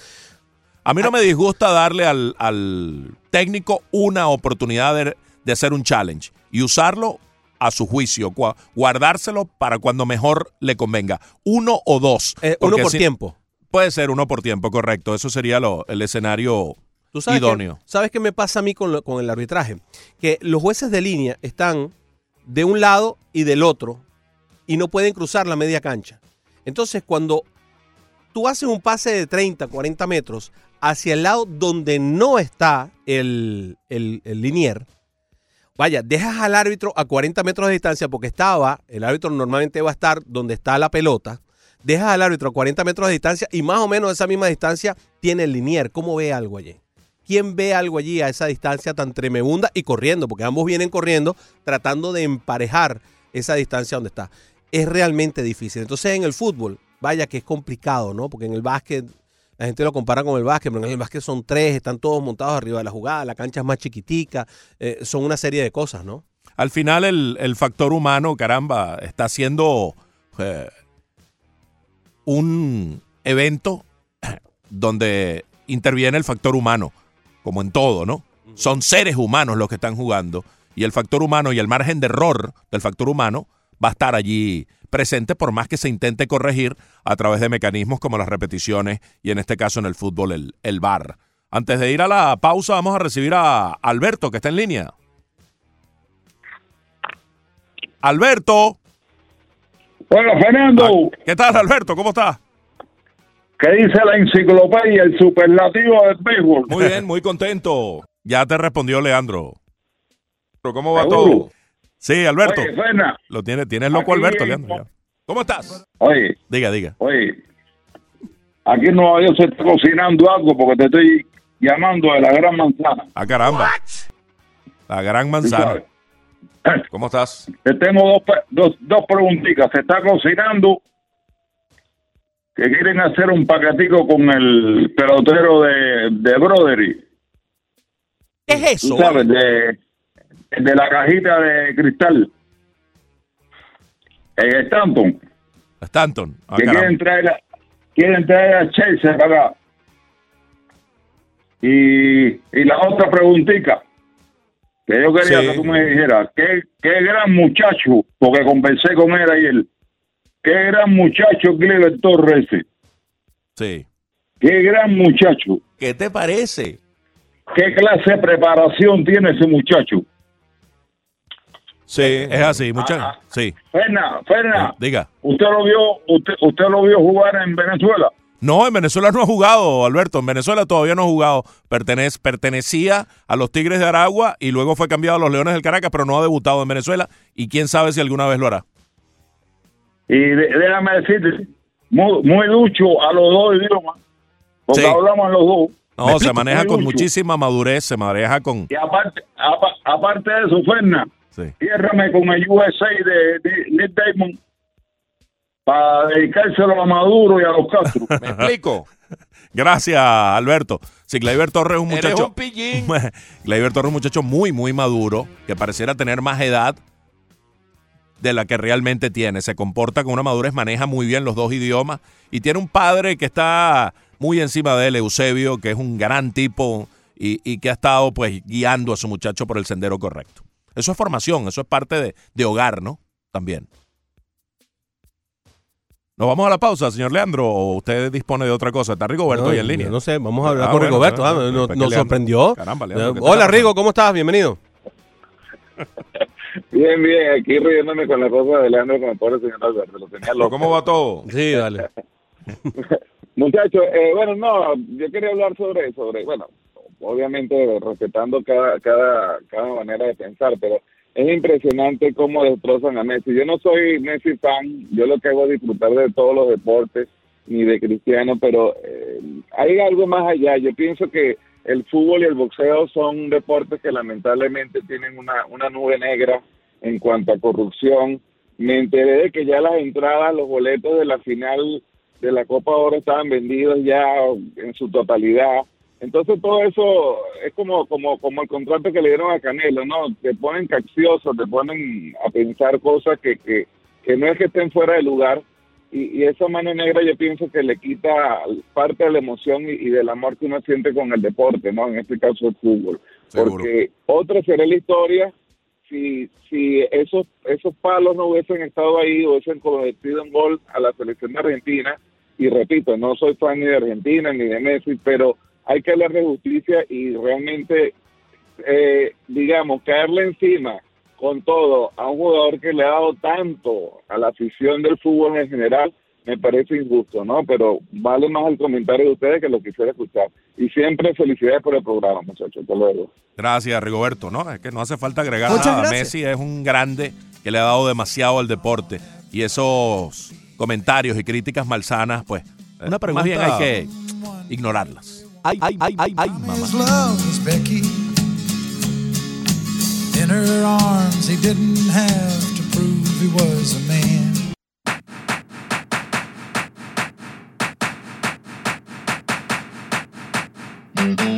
A mí no me disgusta darle al, al técnico una oportunidad de, de hacer un challenge y usarlo a su juicio, guardárselo para cuando mejor le convenga. Uno o dos. Eh, uno por si- tiempo. Puede ser uno por tiempo, correcto. Eso sería lo, el escenario ¿Tú sabes idóneo. Qué, ¿Sabes qué me pasa a mí con, lo- con el arbitraje? Que los jueces de línea están de un lado y del otro y no pueden cruzar la media cancha. Entonces, cuando tú haces un pase de 30, 40 metros hacia el lado donde no está el, el, el linier, vaya, dejas al árbitro a 40 metros de distancia porque estaba, el árbitro normalmente va a estar donde está la pelota, dejas al árbitro a 40 metros de distancia y más o menos esa misma distancia tiene el linier. ¿Cómo ve algo allí? ¿Quién ve algo allí a esa distancia tan tremenda y corriendo? Porque ambos vienen corriendo tratando de emparejar esa distancia donde está. Es realmente difícil. Entonces en el fútbol, vaya que es complicado, ¿no? Porque en el básquet, la gente lo compara con el básquet, pero en el básquet son tres, están todos montados arriba de la jugada, la cancha es más chiquitica, eh, son una serie de cosas, ¿no? Al final el, el factor humano, caramba, está siendo eh, un evento [CLEARS THROAT] donde interviene el factor humano, como en todo, ¿no? Son seres humanos los que están jugando y el factor humano y el margen de error del factor humano va a estar allí presente por más que se intente corregir a través de mecanismos como las repeticiones y en este caso en el fútbol el, el VAR. Antes de ir a la pausa vamos a recibir a Alberto que está en línea. Alberto. Bueno, Fernando, ¿Qué tal, Alberto? ¿Cómo estás? ¿qué dice la enciclopedia, el superlativo del béisbol? Muy bien, muy contento. Ya te respondió Leandro. ¿Pero cómo va ¿Seguro? todo? Sí, Alberto. Oye, Lo tiene, tienes loco Aquí Alberto, en- Leandro. ya. ¿Cómo estás? oye, Diga, diga. oye, aquí en Nueva York se está cocinando algo porque te estoy llamando de la gran manzana. Ah, caramba. La gran ¿tú manzana. [CLEARS THROAT] ¿Cómo estás? Te tengo dos, dos, dos preguntitas. Se está cocinando que quieren hacer un paquetico con el pelotero de, de Brodery. ¿Qué es Tú eso? sabes, de, de la cajita de cristal. En Stanton. Stanton. Ah, que quieren traer, a- quieren traer a Chelsea para acá. Y, y la otra preguntita que yo quería Sí. que tú me dijeras, ¿qué, qué gran muchacho, porque conversé con él ayer, qué gran muchacho Clever Torres Sí. qué gran muchacho, ¿Qué te parece? qué clase de preparación tiene ese muchacho. Sí, es así, muchachos. Ah, Sí. Ferna, Ferna, Diga. usted lo vio, usted, usted lo vio jugar en Venezuela. No, en Venezuela no ha jugado, Alberto. En Venezuela todavía no ha jugado. Pertenece, pertenecía a los Tigres de Aragua y luego fue cambiado a los Leones del Caracas, pero no ha debutado en Venezuela. Y quién sabe si alguna vez lo hará. Y de- déjame decirte, muy, muy ducho a los dos idiomas, porque Sí. hablamos los dos. No, ¿Me se maneja con ducho. muchísima madurez, se maneja con... Y aparte, apa- aparte de eso, Ferna, Sí. ciérrame con el USA de, de Nick Damon para dedicárselo a Maduro y a los Castro. [LAUGHS] ¿Me explico? Gracias, Alberto. Sí, Gleyber Torres es un Eres muchacho... un pillín. [LAUGHS] Gleyber Torres es un muchacho muy, muy maduro, que pareciera tener más edad de la que realmente tiene. Se comporta con una madurez, maneja muy bien los dos idiomas y tiene un padre que está muy encima de él, Eusebio, que es un gran tipo y, y que ha estado pues guiando a su muchacho por el sendero correcto. Eso es formación, eso es parte de, de hogar, ¿no? También. ¿Nos vamos a la pausa, señor Leandro? ¿O usted dispone de otra cosa? ¿Está Rigoberto No, ahí en línea? No sé, vamos a hablar Ah, con bueno, Rigoberto. bueno, ah, bueno, nos, pues que nos sorprendió. Caramba, Leandro, ¿qué te Hola, Rigo? ¿cómo estás? Bienvenido. [LAUGHS] Bien, bien, aquí riéndome con la cosa de Leandro con el pobre señor Alberto, lo tenía ¿Pero loco. ¿Cómo va todo? Sí, dale. [LAUGHS] Muchachos, eh, bueno, no, yo quería hablar sobre, sobre, bueno, obviamente respetando cada, cada, cada manera de pensar, pero es impresionante cómo destrozan a Messi. Yo no soy Messi fan, yo lo que hago es disfrutar de todos los deportes, ni de Cristiano, pero eh, hay algo más allá. Yo pienso que el fútbol y el boxeo son deportes que lamentablemente tienen una, una nube negra en cuanto a corrupción. Me enteré de que ya las entradas, los boletos de la final de la Copa Oro estaban vendidos ya en su totalidad. Entonces todo eso es como como como el contrato que le dieron a Canelo, ¿no? Te ponen caccioso, te ponen a pensar cosas que, que, que no es que estén fuera de lugar. Y, y esa mano negra yo pienso que le quita parte de la emoción y, y del amor que uno siente con el deporte, ¿no? En este caso el fútbol. Seguro. Porque otra será la historia si, si esos, esos palos no hubiesen estado ahí, hubiesen convertido en gol a la selección de Argentina. Y repito, no soy fan ni de Argentina ni de Messi, pero hay que hablar de justicia y realmente, eh, digamos, caerle encima con todo a un jugador que le ha dado tanto a la afición del fútbol en general, me parece injusto, ¿no? Pero vale más el comentario de ustedes que lo quisiera escuchar. Y siempre felicidades por el programa, muchachos. Hasta luego. Gracias, Rigoberto. No, es que no hace falta agregar Muchas nada. gracias. Messi es un grande que le ha dado demasiado al deporte. Y esos comentarios y críticas malsanas, pues, Una más bien hay pregunta. que ignorarlas. Ay, ay, ay, ay, ay, mamá. His love was Becky. In her arms, he didn't have to prove he was a man. Well,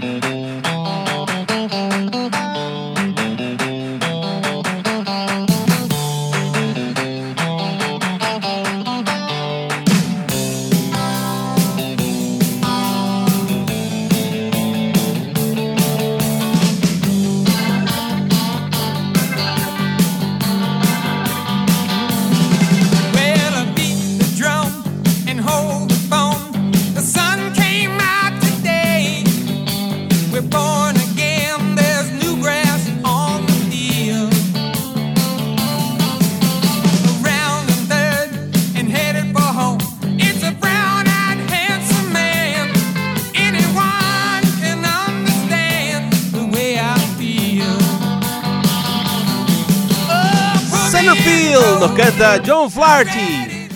Flaherty.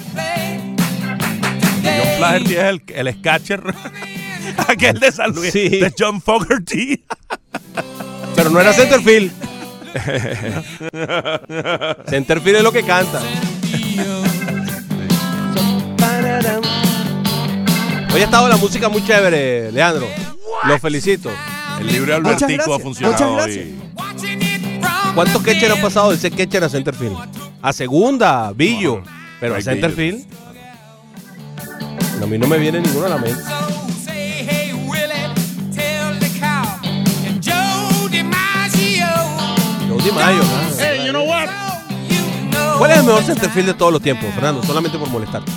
John Flaherty es el, el sketcher. [LAUGHS] Aquel de San Luis. Sí. De John Fogerty. [LAUGHS] Pero no era Centerfield. [LAUGHS] Centerfield es lo que canta. Hoy ha estado la música muy chévere, Leandro. Los felicito. El libro de Albertico ha funcionado muchas hoy. ¿Cuántos catchers han pasado de ese catcher a Centerfield? A segunda, Billo. Pero a Centerfield. A mí no me viene ninguno a la mente. Joe DiMaggio. Ah. Hey, you know what? ¿Cuál es el mejor centerfield de todos los tiempos, Fernando? Solamente por molestarte.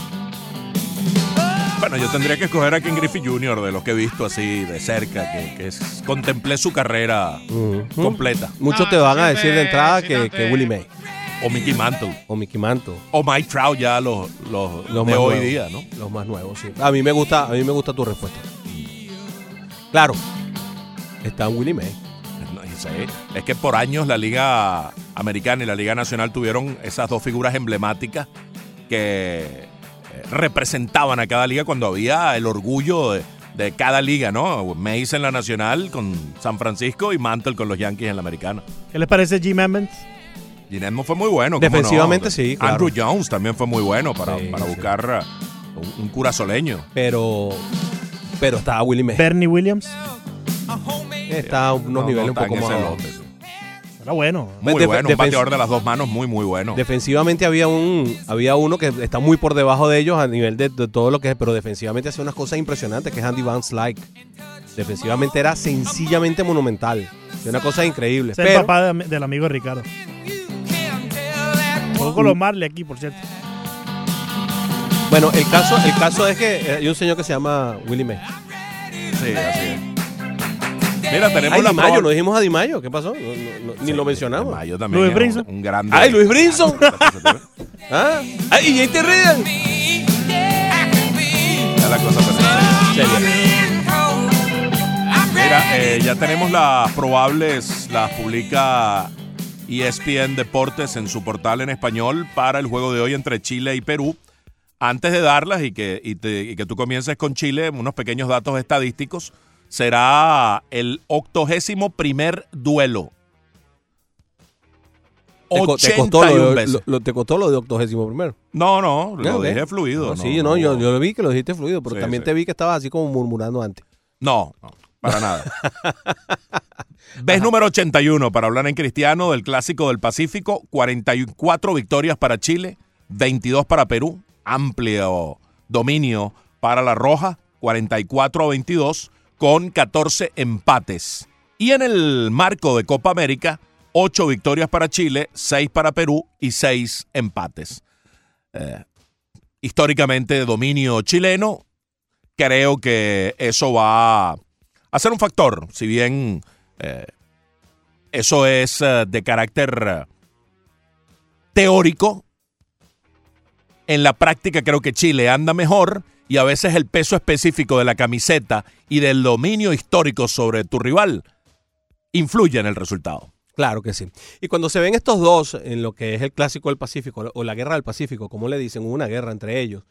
Bueno, yo tendría que escoger a Ken Griffey Jr. de los que he visto así de cerca, que, que es- contemplé su carrera completa. Muchos te van a decir de entrada que, que Willie May O Mickey Mantle. o Mickey Mantle. O Mike Trout ya los, los, Los de más hoy nuevos. día, ¿no? Los más nuevos, sí. A mí me gusta, a mí me gusta tu respuesta. Claro. Está Willie May. Es que por años la Liga Americana y la Liga Nacional tuvieron esas dos figuras emblemáticas que eh, representaban a cada liga cuando había el orgullo de, de cada liga, ¿no? Mays en la Nacional con San Francisco y Mantle con los Yankees en la Americana. ¿Qué les parece Jim Edmonds? Gene Edmonds fue muy bueno. ¿cómo Defensivamente no? sí, claro. Andrew Jones también fue muy bueno para, Sí, para sí. buscar uh, un, un curazoleño. Pero. Pero está Willie May. Bernie Williams. Está a unos No, niveles no un poco más lote. Era bueno. Muy bueno, un bateador de las dos manos muy, muy bueno. Defensivamente había un había uno que está muy por debajo de ellos a nivel de, de todo lo que es, pero defensivamente hace unas cosas impresionantes, que es Andy Vance Like. Defensivamente era sencillamente monumental. Es una cosa increíble. Es el papá de- del amigo de Ricardo. Con los Marley aquí, por cierto. bueno, el caso, el caso es que eh, hay un señor que se llama Willie May. Sí, así es. Mira, tenemos Ay, la Di Mayo, no dijimos a Di Mayo. ¿Qué pasó? No, no, no, ni lo mencionamos. Di Mayo también Luis Brinson. Un, un grande. ¡Ay, Luis Brinson! [LAUGHS] ¿Ah? ¡Ay, y JT Reagan! Ya la cosa. Mira, eh, ya tenemos las probables, las publica ESPN Deportes en su portal en español para el juego de hoy entre Chile y Perú. Antes de darlas y que, y te- y que tú comiences con Chile, unos pequeños datos estadísticos. Será el octogésimo primer duelo. Te, co- te costó 81 lo, veces. lo- te costó lo de octogésimo primero. No, no, lo Ah, ok. dejé fluido. No, no, sí, no, no, yo, yo lo vi que lo dijiste fluido, pero Sí, también sí. te vi que estabas así como murmurando antes. No, no, para nada. [LAUGHS] Ves número 81 para hablar en cristiano del Clásico del Pacífico, 44 victorias para Chile, 22 para Perú, amplio dominio para la Roja, 44 a 22 con 14 empates. Y en el marco de Copa América, 8 victorias para Chile, 6 para Perú y 6 empates. Eh, históricamente dominio chileno, creo que eso va a ser un factor, si bien eh, eso es eh, de carácter eh, teórico, en la práctica creo que Chile anda mejor y a veces el peso específico de la camiseta y del dominio histórico sobre tu rival influye en el resultado. Claro que sí. Y cuando se ven estos dos en lo que es el clásico del Pacífico o la guerra del Pacífico, como le dicen, una guerra entre ellos,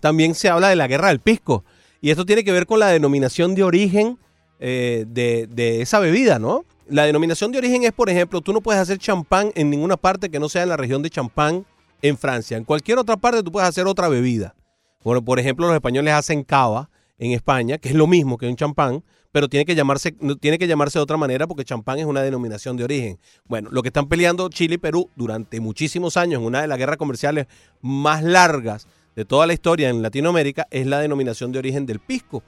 también se habla de la guerra del pisco. Y esto tiene que ver con la denominación de origen eh, de, de esa bebida, ¿no? La denominación de origen es, por ejemplo, tú no puedes hacer champán en ninguna parte que no sea en la región de champán en Francia. En cualquier otra parte tú puedes hacer otra bebida. Bueno, por ejemplo, los españoles hacen cava en España, que es lo mismo que un champán, pero tiene que llamarse tiene que llamarse de otra manera porque champán es una denominación de origen. Bueno, lo que están peleando Chile y Perú durante muchísimos años, en una de las guerras comerciales más largas de toda la historia en Latinoamérica, es la denominación de origen del pisco.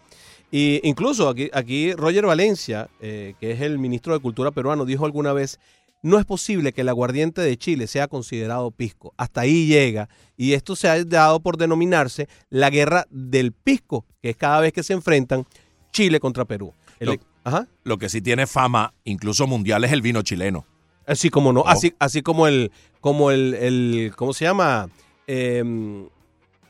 Y incluso aquí, aquí Roger Valencia, eh, que es el ministro de Cultura peruano, dijo alguna vez, no es posible que el aguardiente de Chile sea considerado pisco. Hasta ahí llega. Y esto se ha dado por denominarse la guerra del pisco, que es cada vez que se enfrentan Chile contra Perú. El- Lo- ajá. Lo que sí tiene fama, incluso mundial, es el vino chileno. Así como no, Oh. así, así como el, como el, el ¿cómo se llama? Em,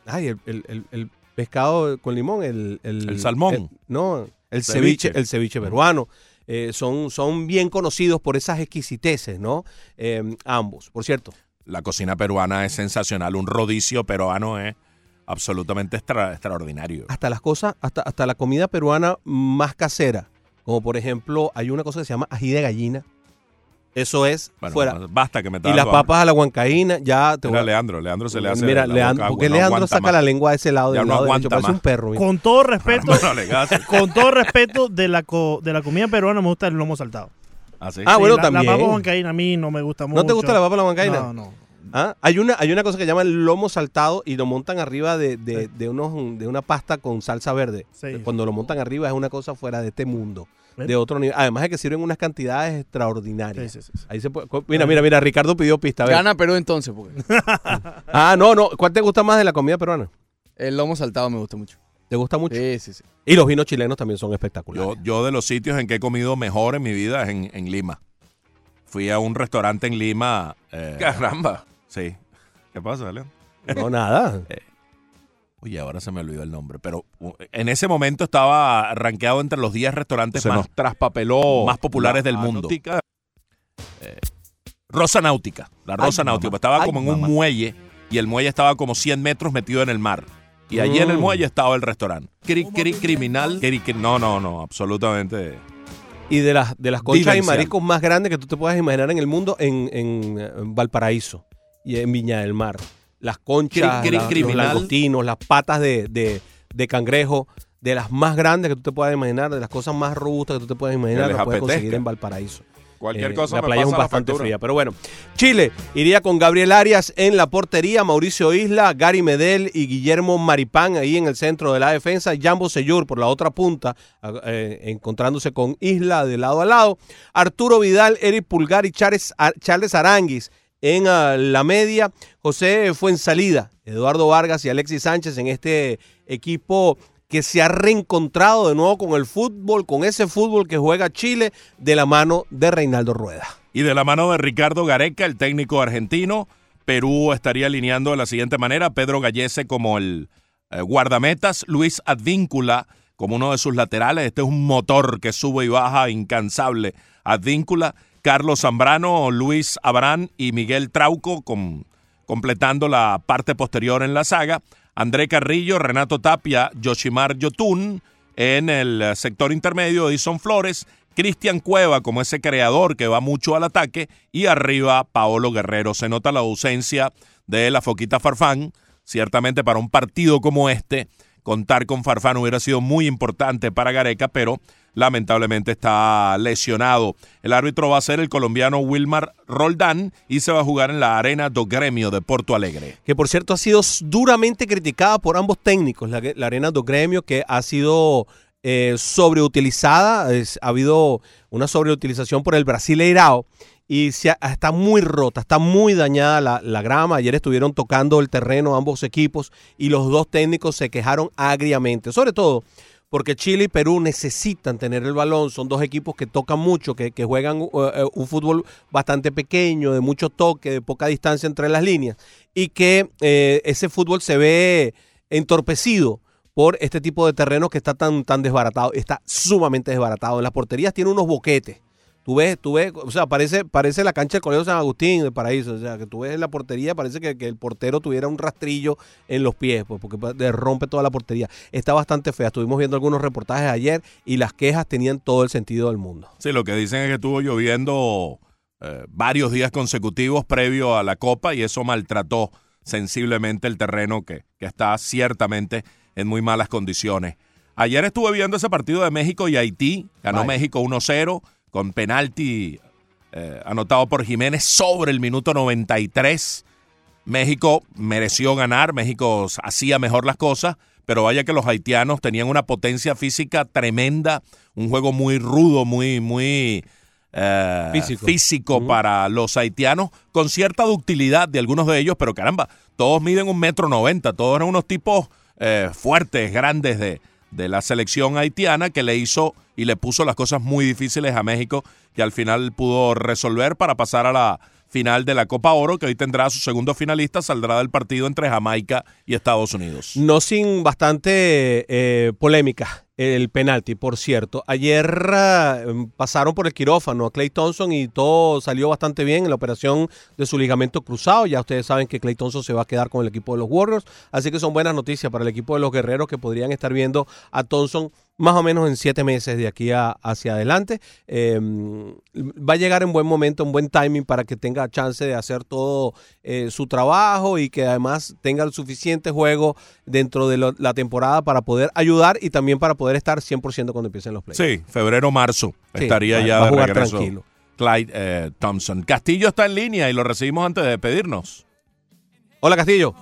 ay, el, el- el- el pescado con limón, el, el, El salmón. el- no, el Ceviche. ceviche, el ceviche peruano. Eh, son, son bien conocidos por esas exquisiteces, ¿no? Em, ambos, por cierto. la cocina peruana es sensacional. Un rodicio peruano es absolutamente extra- extraordinario. Hasta las cosas, hasta, hasta la comida peruana más casera. Como por ejemplo, hay una cosa que se llama ají de gallina. Eso es Bueno, fuera. basta que me Y las hambre. papas a la huancaína, ya te Mira, voy a- Leandro, Leandro se le hace Mira, la Leandro, boca porque no Leandro saca más. la lengua de ese lado Ya del no lado aguanta más. un perro. mira. Con todo respeto, hagas. con todo respeto de la, co- de la comida peruana me gusta el lomo saltado. ¿Ah, sí? Ah, bueno, la, también. La papa huancaína a mí no me gusta mucho. ¿No te gusta la papa a la huancaína? No, no. Ah, Hay una, hay una cosa que llaman lomo saltado y lo montan arriba de, de, de unos, de una pasta con salsa verde. Sí. Cuando lo montan arriba es una cosa fuera de este mundo, ¿Ven? de otro nivel. Además de que sirven unas cantidades extraordinarias. Sí, sí, sí, sí. Ahí se puede- mira, mira, mira, Ricardo pidió pista. a ver. Gana Perú entonces, porque [LAUGHS] Ah, no, no. ¿Cuál te gusta más de la comida peruana? el lomo saltado me gusta mucho. ¿Te gusta mucho? Sí, sí, sí. Y los vinos chilenos también son espectaculares. Yo, yo de los sitios en que he comido mejor en mi vida es en, en Lima. Fui a un restaurante en Lima. eh, Caramba. Sí. ¿Qué pasa, León? No, nada. Oye, ahora se me olvidó el nombre, pero en ese momento estaba rankeado entre los 10 restaurantes Se más, nos traspapeló. más populares la del mundo. nótica. Rosa Náutica, la Rosa Ay, Náutica. mamá. Estaba Ay, como en un muelle y el muelle estaba como 100 metros metido en el mar. Y allí en el Mm. muelle estaba el restaurante. Cri, cri- criminal. Cri- cri- no, no, no, absolutamente. Y de las, de las conchas y mariscos más grandes que tú te puedas imaginar en el mundo en, en, eh, Valparaíso y en Viña del Mar. Las conchas, Cri- cri- la- los langostinos, las patas de, de- de cangrejo, de las más grandes que tú te puedas imaginar, de las cosas más robustas que tú te puedas imaginar, las puedes conseguir en Valparaíso. Cualquier Eh, cosa La me playa es pasa la bastante fría, pero bueno. Chile iría con Gabriel Arias en la portería, Mauricio Isla, Gary Medel y Guillermo Maripán ahí en el centro de la defensa, Jambo Seyur por la otra punta, eh, encontrándose con Isla de lado a lado, Arturo Vidal, Eric Pulgar y Charles, Ar- Charles Aranguis en ah, la media, José Fuensalida, Eduardo Vargas y Alexis Sánchez en este equipo que se ha reencontrado de nuevo con el fútbol, con ese fútbol que juega Chile de la mano de Reinaldo Rueda. Y de la mano de Ricardo Gareca, el técnico argentino, Perú estaría alineando de la siguiente manera: Pedro Gallese como el eh, guardametas, Luis Advíncula como uno de sus laterales. Este es un motor que sube y baja incansable. Advíncula, Carlos Zambrano, Luis Abrán y Miguel Trauco completando la parte posterior en la saga. André Carrillo, Renato Tapia, Yoshimar Yotun. En el sector intermedio, Edison Flores, Cristian Cueva como ese creador que va mucho al ataque y arriba Paolo Guerrero. Se nota la ausencia de la Foquita Farfán. Ciertamente para un partido como este, contar con Farfán hubiera sido muy importante para Gareca, pero lamentablemente está lesionado. El árbitro va a ser el colombiano Wilmar Roldán y se va a jugar en la Arena do Gremio de Porto Alegre. que por cierto ha sido duramente criticada por ambos técnicos, la, Arena do Gremio, que ha sido eh, sobreutilizada, ha habido una sobreutilización por el Brasileirao y se está muy rota, está muy dañada la, la grama. Ayer estuvieron tocando el terreno ambos equipos y los dos técnicos se quejaron agriamente, sobre todo porque Chile y Perú necesitan tener el balón. Son dos equipos que tocan mucho, que, juegan uh, uh, un fútbol bastante pequeño, de mucho toque, de poca distancia entre las líneas, y que eh, ese fútbol se ve entorpecido por este tipo de terreno que está tan, tan desbaratado, está sumamente desbaratado. En las porterías tiene unos boquetes. Tú ves, tú ves, o sea, parece, parece la cancha del Colegio San Agustín de Paraíso. O sea, que tú ves la portería, parece que, que el portero tuviera un rastrillo en los pies, pues, porque de- rompe toda la portería. Está bastante fea. Estuvimos viendo algunos reportajes ayer y las quejas tenían todo el sentido del mundo. Sí, lo que dicen es que estuvo lloviendo eh, varios días consecutivos previo a la Copa y eso maltrató sensiblemente el terreno que, que está ciertamente en muy malas condiciones. Ayer estuve viendo ese partido de México y Haití. Ganó. México 1-0 con penalti eh, anotado por Jiménez sobre el minuto 93. México mereció ganar, México hacía mejor las cosas, pero vaya que los haitianos tenían una potencia física tremenda, un juego muy rudo, muy, muy eh, Físico. físico para los haitianos, con cierta ductilidad de algunos de ellos, pero caramba, todos miden un metro noventa, todos eran unos tipos eh, fuertes, grandes de, de la selección haitiana que le hizo y le puso las cosas muy difíciles a México, que al final pudo resolver para pasar a la final de la Copa Oro, que hoy tendrá a su segundo finalista, saldrá del partido entre Jamaica y Estados Unidos. No sin bastante eh, polémica el penalti, por cierto. Ayer ah, pasaron por el quirófano a Clay Thompson y todo salió bastante bien en la operación de su ligamento cruzado. Ya ustedes saben que Clay Thompson se va a quedar con el equipo de los Warriors, así que son buenas noticias para el equipo de los Guerreros que podrían estar viendo a Thompson más o menos en siete meses de aquí a- hacia adelante. Eh, va a llegar en buen momento, en buen timing para que tenga chance de hacer todo eh, su trabajo y que además tenga el suficiente juego dentro de lo- la temporada para poder ayudar y también para poder estar 100% cuando empiecen los playoffs. Sí, febrero, marzo. Sí, estaría va- ya va a de jugar regreso. tranquilo. Clyde eh, Thompson. Castillo está en línea y lo recibimos antes de despedirnos. Hola Castillo.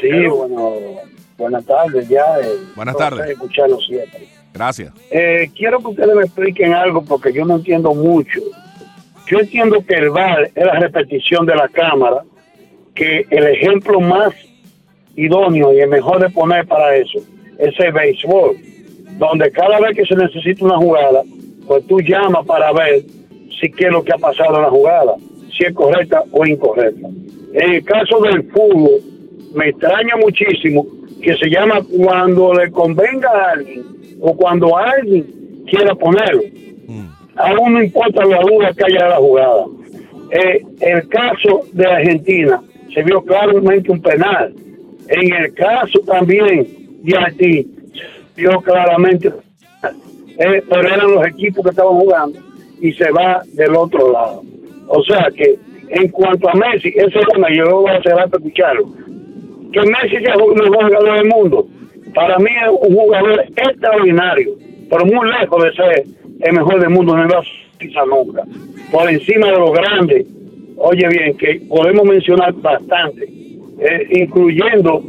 Sí, bueno, buenas tardes ya. eh, Buenas tardes. Escucharlo siempre. Gracias. Eh, quiero que ustedes me expliquen algo porque yo no entiendo mucho. Yo entiendo que el VAR es la repetición de la cámara, que el ejemplo más idóneo y el mejor de poner para eso es el béisbol, donde cada vez que se necesita una jugada, pues tú llamas para ver si qué es lo que ha pasado en la jugada, si es correcta o incorrecta. En el caso del fútbol, me extraña muchísimo que se llama cuando le convenga a alguien o cuando alguien quiera ponerlo. A uno no importa la duda que haya de la jugada. Eh, el caso de Argentina se vio claramente un penal. En el caso también de Haití se vio claramente un penal. Eh, pero eran los equipos que estaban jugando y se va del otro lado. O sea que en cuanto a Messi, ese tema yo voy a cerrar para escucharlo. Que Messi sea el mejor jugador del mundo. Para mí es un jugador extraordinario, pero muy lejos de ser el mejor del mundo, no lo va a pisar nunca. Por encima de los grandes, oye bien, que podemos mencionar bastante, eh, incluyendo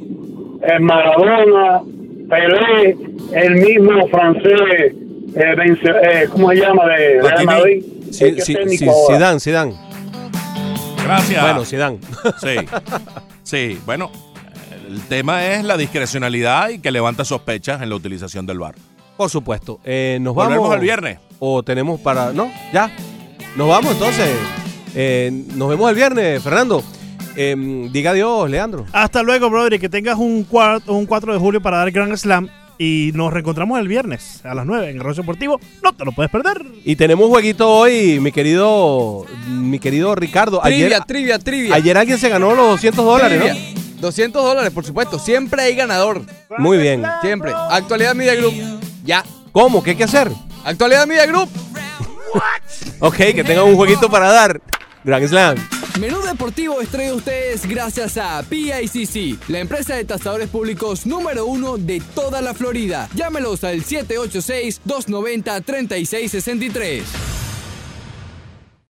eh, Maradona, Pelé, el mismo francés, eh, eh, ¿cómo se llama? De Real Madrid. Sí, es sí, sí. Zidane, Zidane. Gracias. Bueno, Zidane. Sí. Sí, bueno, el tema es la discrecionalidad y que levanta sospechas en la utilización del bar. Por supuesto. Eh, nos Volvemos vamos el viernes. O tenemos para. No, ya. Nos vamos entonces. Eh, nos vemos el viernes, Fernando. Eh, diga adiós, Leandro. Hasta luego, brother, y que tengas un, cuar- un 4 de julio para dar Grand Slam. Y nos reencontramos el viernes a las 9 en el Rollo Deportivo. No te lo puedes perder. Y tenemos un jueguito hoy, mi querido, mi querido Ricardo. Trivia, Ayer, trivia, trivia. ayer alguien se ganó los 200 dólares, Trivia. ¿no? 200 dólares, por supuesto. Siempre hay ganador. Muy bien. Siempre. Actualidad Media Group. Ya. ¿Cómo? ¿Qué hay que hacer? Actualidad Media Group. [LAUGHS] Ok, que tengan un jueguito para dar. Grand Slam. Menú Deportivo es traído a ustedes gracias a PICC, la empresa de tasadores públicos número uno de toda la Florida. Llámelos al 786-290-3663.